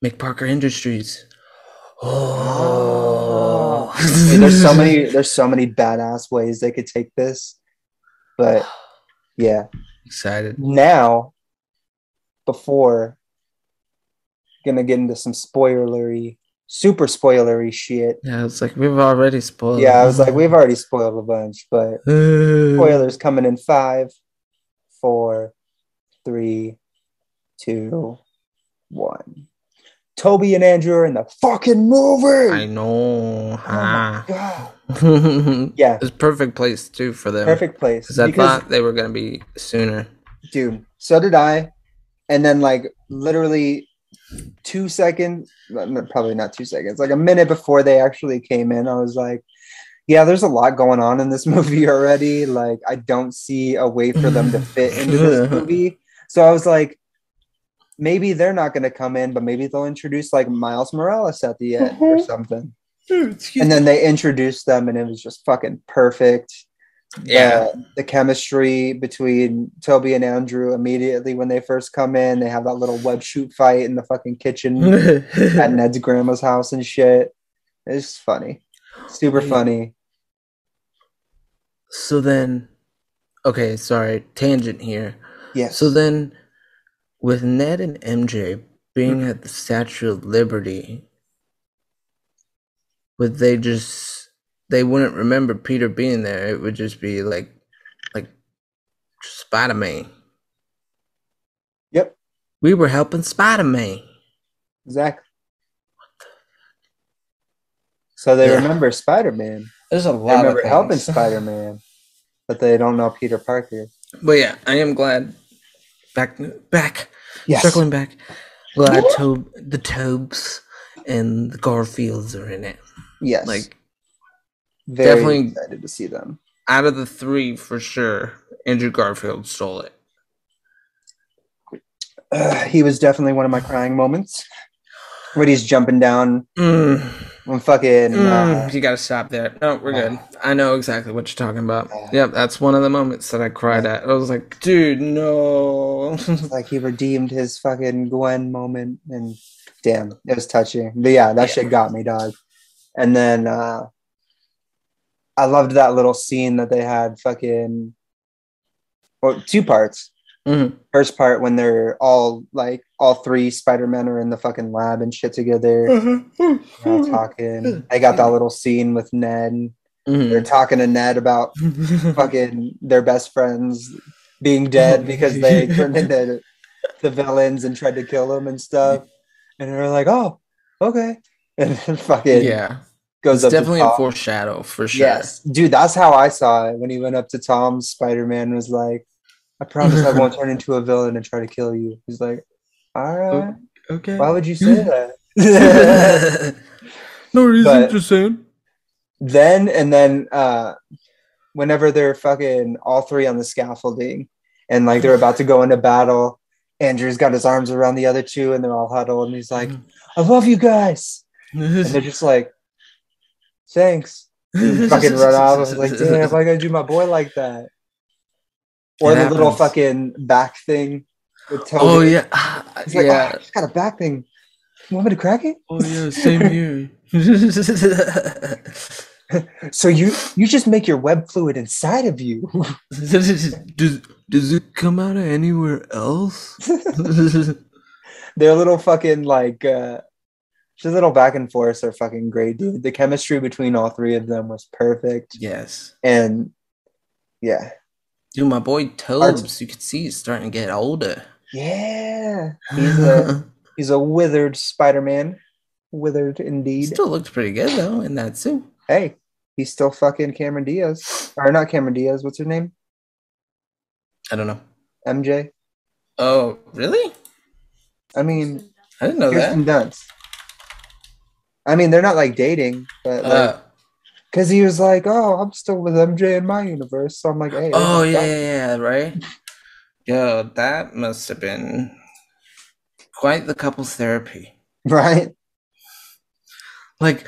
Make Parker Industries. Oh, there's so many there's so many badass ways they could take this. But yeah. excited. Now before gonna get into some spoilery super spoilery shit. Yeah, it's like we've already spoiled. Yeah, I was like, we've already spoiled a bunch, but spoilers coming in five, four, three, two, one. Tobey and Andrew are in the fucking movie. I know. Oh Ah. god. it's Yeah, perfect place too for them. perfect place. Because I thought they were gonna be sooner. dude, so did I. And then, like, literally two seconds, probably not two seconds, like a minute before they actually came in, I was like, yeah, there's a lot going on in this movie already. Like, I don't see a way for them to fit into this movie. So I was like, maybe they're not going to come in, but maybe they'll introduce like Miles Morales at the end or Mhm. something. And then they introduced them, and it was just fucking perfect. Yeah. The, the chemistry between Tobey and Andrew immediately when they first come in, they have that little web shoot fight in the fucking kitchen at Ned's grandma's house and shit. It's funny, super Yeah. funny. so then, okay, sorry, tangent here. Yes. So then, with Ned and MJ being at the Statue of Liberty, would they just they wouldn't remember Peter being there? It would just be like like Spider Man. Yep. We were helping Spider Man. exactly. So they Yeah. remember Spider Man. There's a They lot remember of helping. Spider Man, but they don't know Peter Parker. But yeah, I am glad. Back, back, Yes. circling back. Glad Tob, the Tobes and the Garfields are in it. Yes. Like Very definitely- excited to see them. out of the three, for sure, Andrew Garfield stole it. Uh, he was definitely one of my crying moments. When he's jumping down Mm, when fucking uh, mm, you gotta stop there. No, we're good. I know exactly what you're talking about. Uh, Yep, that's one of the moments that I cried at. I was like, dude, no. like he redeemed his fucking Gwen moment and damn, it was touching. But yeah, that Yeah. shit got me, dog. And then uh I loved that little scene that they had fucking well, two parts. Mhm. First part when they're all like all three Spider-Men are in the fucking lab and shit together, mm-hmm. hmm. you know, hmm. talking. Hmm. They got that little scene with Ned. Mm-hmm. They're Mhm. talking to Ned about fucking their best friends being dead because they turned into the villains and tried to kill them and stuff. And they're like, oh, okay. And then fucking yeah. goes It's up definitely to a foreshadow for sure. Yes, dude, that's how I saw it when he went up to Tom. Spider Man was like, "I promise I won't turn into a villain and try to kill you." He's like, "All right, Okay. why would you say that?" no reason But- to say. then and then, uh, whenever they're fucking all three on the scaffolding and like they're about to go into battle, Andrew's got his arms around the other two and they're all huddled and he's like, "I love you guys," and they're just like, "Thanks." fucking run off. I was like, damn, if I gotta do my boy like that. Or It the little fucking back thing with Tobey. Oh yeah, Ah, He's like, yeah. oh, got a back thing. You want me to crack it? Oh yeah, same here. So you you just make your web fluid inside of you. does does it come out of anywhere else? Their little fucking like uh the little back and forth are fucking great, dude. The chemistry between all three of them was perfect. yes. And yeah. Dude, my boy Tobes, you can see he's starting to get older. Yeah. He's a he's a withered Spider-Man. Withered indeed. Still looks pretty good though in that suit. hey, he's still fucking Cameron Diaz. Or not Cameron Diaz, what's her name? I don't know. MJ. Oh, really? I mean, I didn't know Kirsten that. Dunst. I mean, they're not like dating, but like, Uh, because he was like, "Oh, I'm still with MJ in my universe," so I'm like, "Hey, oh yeah, yeah, yeah, right. Yo, that must have been quite the couple's therapy. right." Like,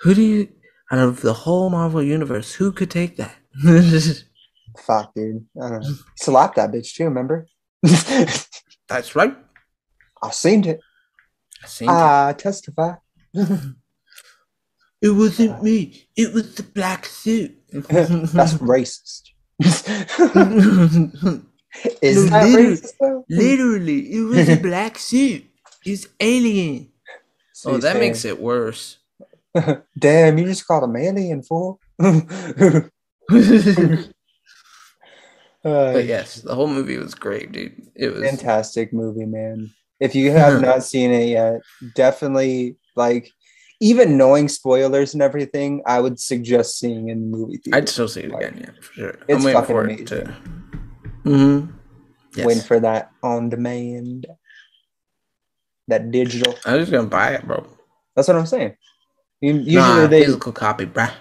who do you out of the whole Marvel universe, who could take that? Fuck, dude. I don't know. Slap that bitch too. Remember? That's right. I seen it. I seen it. I testify. It wasn't me. It was the black suit. That's racist. Is No, that literally- racist though? Literally, it was a black suit. It's alien. So Oh, that saying- makes it worse. Damn, you just called him alien fool. Uh, But yes, the whole movie was great, dude. It was fantastic movie, man. If you have not seen it yet, definitely like even knowing spoilers and everything, I would suggest seeing in movie theater. I'd still see it again, yeah, for sure. It's I'm waiting fucking for amazing. it to. Mm-hmm. Yes. Waiting for that on demand, that digital. I'm just gonna buy it, bro. That's what I'm saying. You, usually nah, they physical copy, bruh.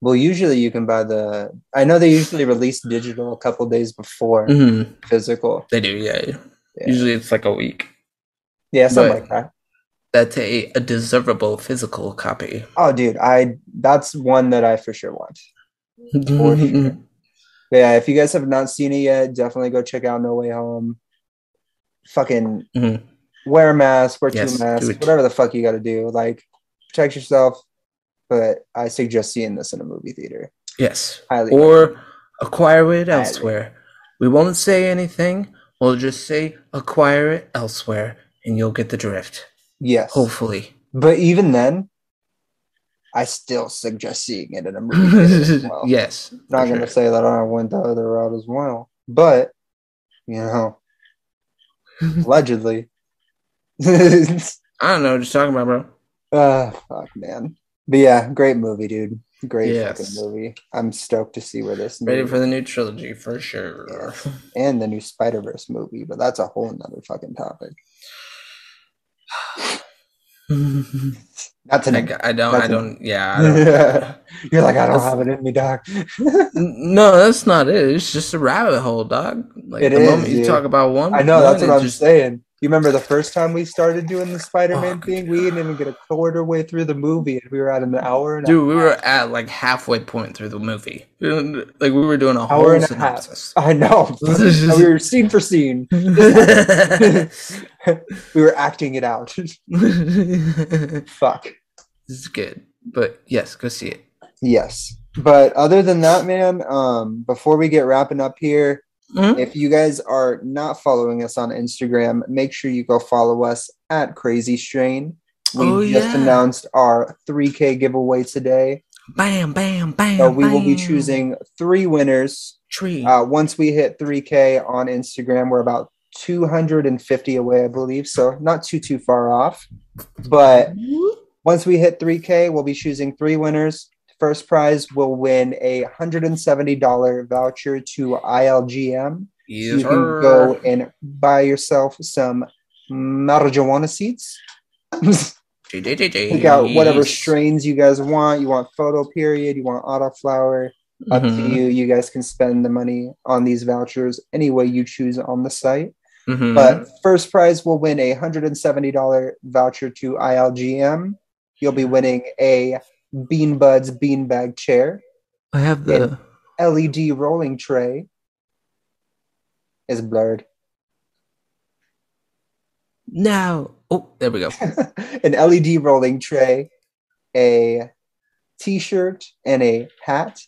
well, usually you can buy the. I know they usually release digital a couple days before Mm-hmm. physical. They do, yeah, yeah. Yeah. Usually it's like a week. Yeah, something But- like that. That's a, a deservable physical copy. Oh, dude, I that's one that I for sure want. For sure. Yeah, if you guys have not seen it yet, definitely go check out No Way Home. Fucking Mhm. wear a mask, wear Yes, two masks, whatever the fuck you got to do. Like, protect yourself. But I suggest seeing this in a movie theater. Yes. Highly. Or acquire it Highly. elsewhere. We won't say anything. We'll just say acquire it elsewhere and you'll get the drift. Yes. Hopefully. But even then, I still suggest seeing it in a movie well. yes. Not for gonna sure. say that I went the other route as well, but you know, allegedly. I don't know, just talking about bro. Ah, fuck, man. But yeah, great movie, dude. Great Yes. fucking movie. I'm stoked to see where this Ready for the new trilogy for sure. Yeah. and the new Spider Verse movie, but that's a whole nother fucking topic. Not I, tonight. g- I don't. That's I don't. Yeah. I don't, You're like, I don't have it in me, dog. N- no, that's not it. It's just a rabbit hole, dog. Like It the is, moment you dude. talk about one, I know that's what I'm just- saying. You remember the first time we started doing the Spider-Man Fuck. thing? We didn't even get a quarter way through the movie, and we were at an hour and Dude, we were at like halfway point through the movie. Like we were doing a Hour whole and a half. I know. We were scene for scene. we were acting it out. Fuck. This is good, but yes, go see it. Yes. But other than that, man, um, before we get wrapping up here, Mhm. if you guys are not following us on Instagram, make sure you go follow us at Krazy Strain. We Oh, just yeah. announced our 3K giveaway today. Bam, bam, bam. So we will be choosing three winners. tree. Uh, once we hit 3K on Instagram, we're about 250 away, I believe. So not too, too far off. But Once we hit 3K, we'll be choosing three winners. First prize will win a $170 voucher to ILGM. Yes, you can go and buy yourself some marijuana seeds. Pick out whatever strains you guys want. You want photo period, you want auto flower. Up to Mhm. you. You guys can spend the money on these vouchers any way you choose on the site. Mhm. But first prize will win a $170 voucher to ILGM. You'll be winning a Bean Buds beanbag chair, I have the. LED rolling tray. Is blurred. Now. Oh, there we go. An LED rolling tray, a t-shirt, and a hat.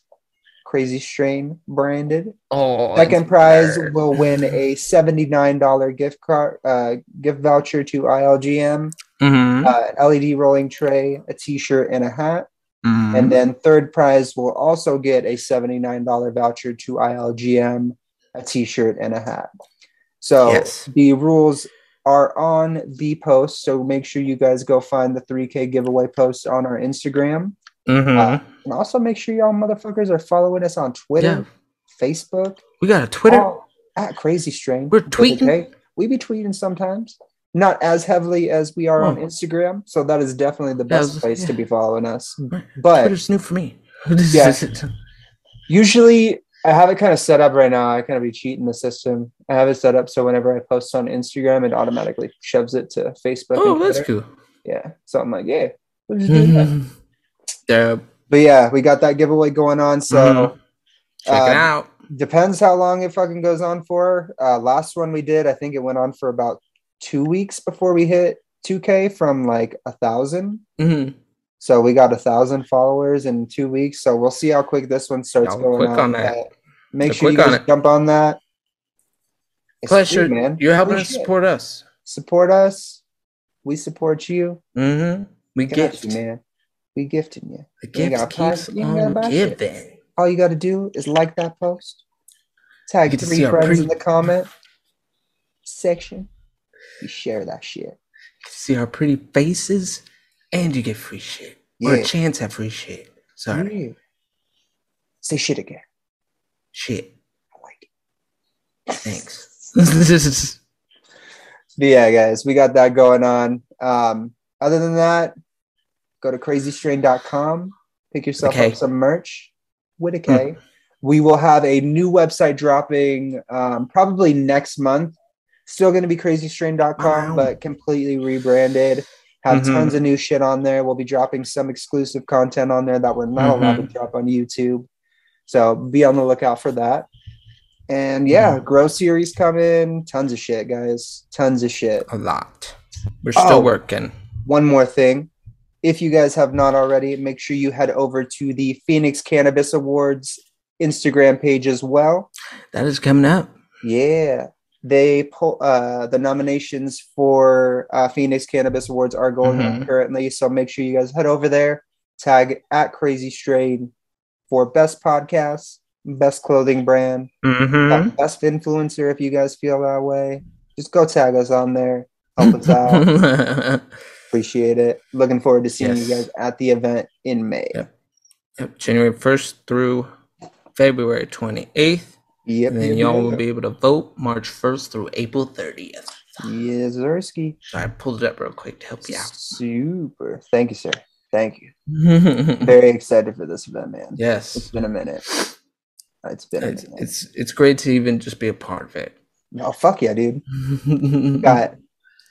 Krazy Strain branded. Oh, Second prize blurred. will win a $79 gift card uh, gift voucher to ILGM. Mhm. uh, an LED rolling tray, a T-shirt, and a hat. Mhm. And then third prize will also get a $79 voucher to ILGM, a T-shirt, and a hat. So Yes. the rules are on the post. So make sure you guys go find the 3K giveaway post on our Instagram. Mhm. Uh, and also make sure y'all motherfuckers are following us on Twitter, Facebook, we got a Twitter. all at Krazy Strain. We're tweeting? We be tweeting sometimes. Not as heavily as we are on Oh. Instagram. So that is definitely the best was- place to be following us. But Twitter's new for me. Yeah. usually I have it kind of set up right now. I kind of be cheating the system. I have it set up so whenever I post on Instagram, it automatically shoves it to Facebook. oh, that's cool. Yeah. So I'm like, yeah, we'll mm-hmm. Yeah, But yeah, we got that giveaway going on. So Mhm. check it Um, out. depends how long it fucking goes on for. Uh, last one we did, I think it went on for about two weeks before we hit 2K from like a thousand. Mhm. So we got a thousand followers in two weeks. So we'll see how quick this one starts Y'all going quick on. that. Make sure you guys jump on that. It's Plus, free, you're, man. you're helping us support us. Support us. We support you. Mm-hmm. We Got gift. you, man. We gifting you. The gift keeps on buy shit. giving. All you got to do is like that post. Tag get three friends pretty- in the comment section. You share that shit. See our pretty faces, and you get free shit. Or Yeah. a chance at free shit. Sorry. Yeah. Say shit again. Shit. I like it. Thanks. But yeah, guys, we got that going on. Um, other than that, go to krazystrain.com, pick yourself Okay. up some merch with a K. We will have a new website dropping um, probably next month. Still going to be krazystrain.com, Wow. but completely rebranded. Have Mhm. tons of new shit on there. We'll be dropping some exclusive content on there that we're not allowed to drop on YouTube. So be on the lookout for that. And yeah, Grow series coming. Tons of shit, guys. Tons of shit. a lot. We're still Oh. working. One more thing. If you guys have not already, make sure you head over to the Phoenix Cannabis Awards Instagram page as well. That is coming up. Yeah. They pull uh the nominations for uh Phoenix Cannabis Awards are going on Mhm. currently. So make sure you guys head over there, tag at Krazy Strain for best podcast, best clothing brand, Mm-hmm. best influencer if you guys feel that way. Just go tag us on there. Help us out. Appreciate it. Looking forward to seeing you guys at the event in May. Yep. Yep, January 1st through February 28th. Yep. And yep, y'all yep. will be able to vote March 1st through April 30th. Yes, Zersky. I pulled it up real quick to help you out. Super. Thank you, sir. Thank you. Very excited for this event, man. Yes. It's been a minute. It's been It's, minute. it's it's great to even just be a part of it. oh fuck yeah, dude. Got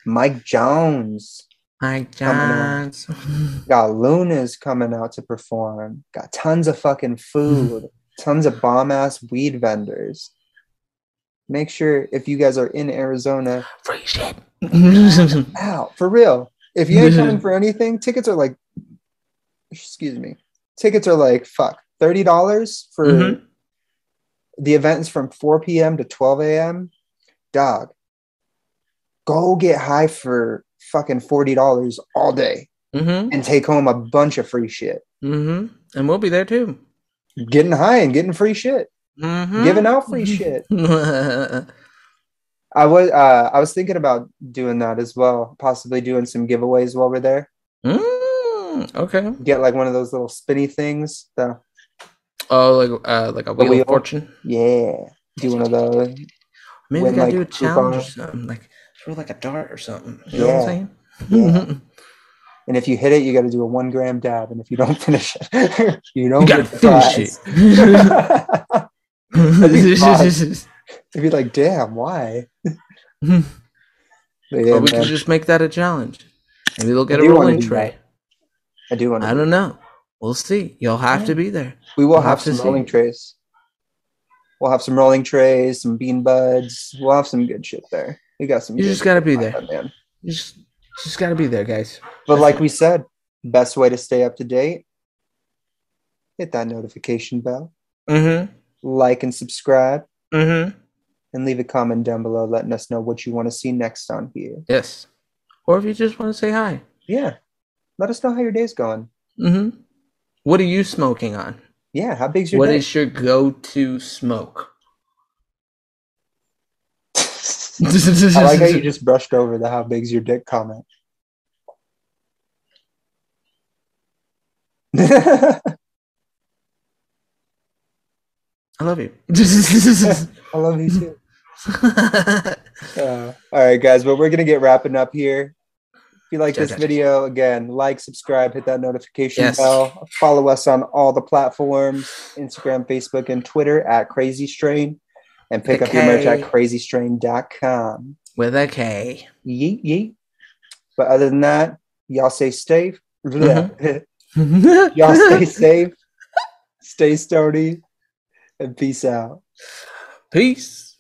Mike Jones. Mike Jones. Got Luna's coming out to perform. Got tons of fucking food. Tons of bomb ass weed vendors. Make sure if you guys are in Arizona, Free shit. out for real. If you ain't coming for anything, tickets are like, excuse me, tickets are like fuck thirty dollars for Mhm. the event is from four p.m. to twelve a.m. Dog, go get high for fucking forty dollars all day mm-hmm. and take home a bunch of free shit. Mm-hmm. And we'll be there too. Getting high and getting free shit, Mm-hmm. giving out free shit. I was uh, I was thinking about doing that as well, possibly doing some giveaways while we're there. mm okay. Get like one of those little spinny things. The Oh, like uh, like a wheel, wheel. of fortune. yeah, do one of those. Maybe Win, we gotta like, do a challenge or something, like throw like a dart or something. You know what I'm saying? Yeah. And if you hit it, you got to do a one gram dab. And if you don't finish it, you don't you get the finish prize. it. It'd be like, damn, why? or yeah, we man, could just make that a challenge. Maybe they'll get I a rolling tray. I do want. I don't know. We'll see. You'll have to be there. We will We'll have have some rolling trays. We'll have some rolling trays, some bean buds. We'll have some good shit there. We got some. You just gotta be there. man. You just just gotta be there, guys. But like we said, best way to stay up to date, hit that notification bell, Mm-hmm. like and subscribe, Mm-hmm. and leave a comment down below letting us know what you want to see next on here. Yes. Or if you just want to say hi. Yeah. Let us know how your day's going. Mm-hmm. What are you smoking on? Yeah, how big's your What day? is your go-to smoke? I like how you just brushed over the how big's your dick comment. I I love you. I love you too. Uh, all right, guys, but we're gonna get wrapping up here. If you like this video, again, like, subscribe, hit that notification Yes. bell. Follow us on all the platforms: Instagram, Facebook, and Twitter at Krazy Strain, and pick The up your merch at K. krazystrain.com. With a K. Yeet yeet. But other than that, y'all stay safe. Mhm. y'all stay safe, stay stony, and peace out. Peace.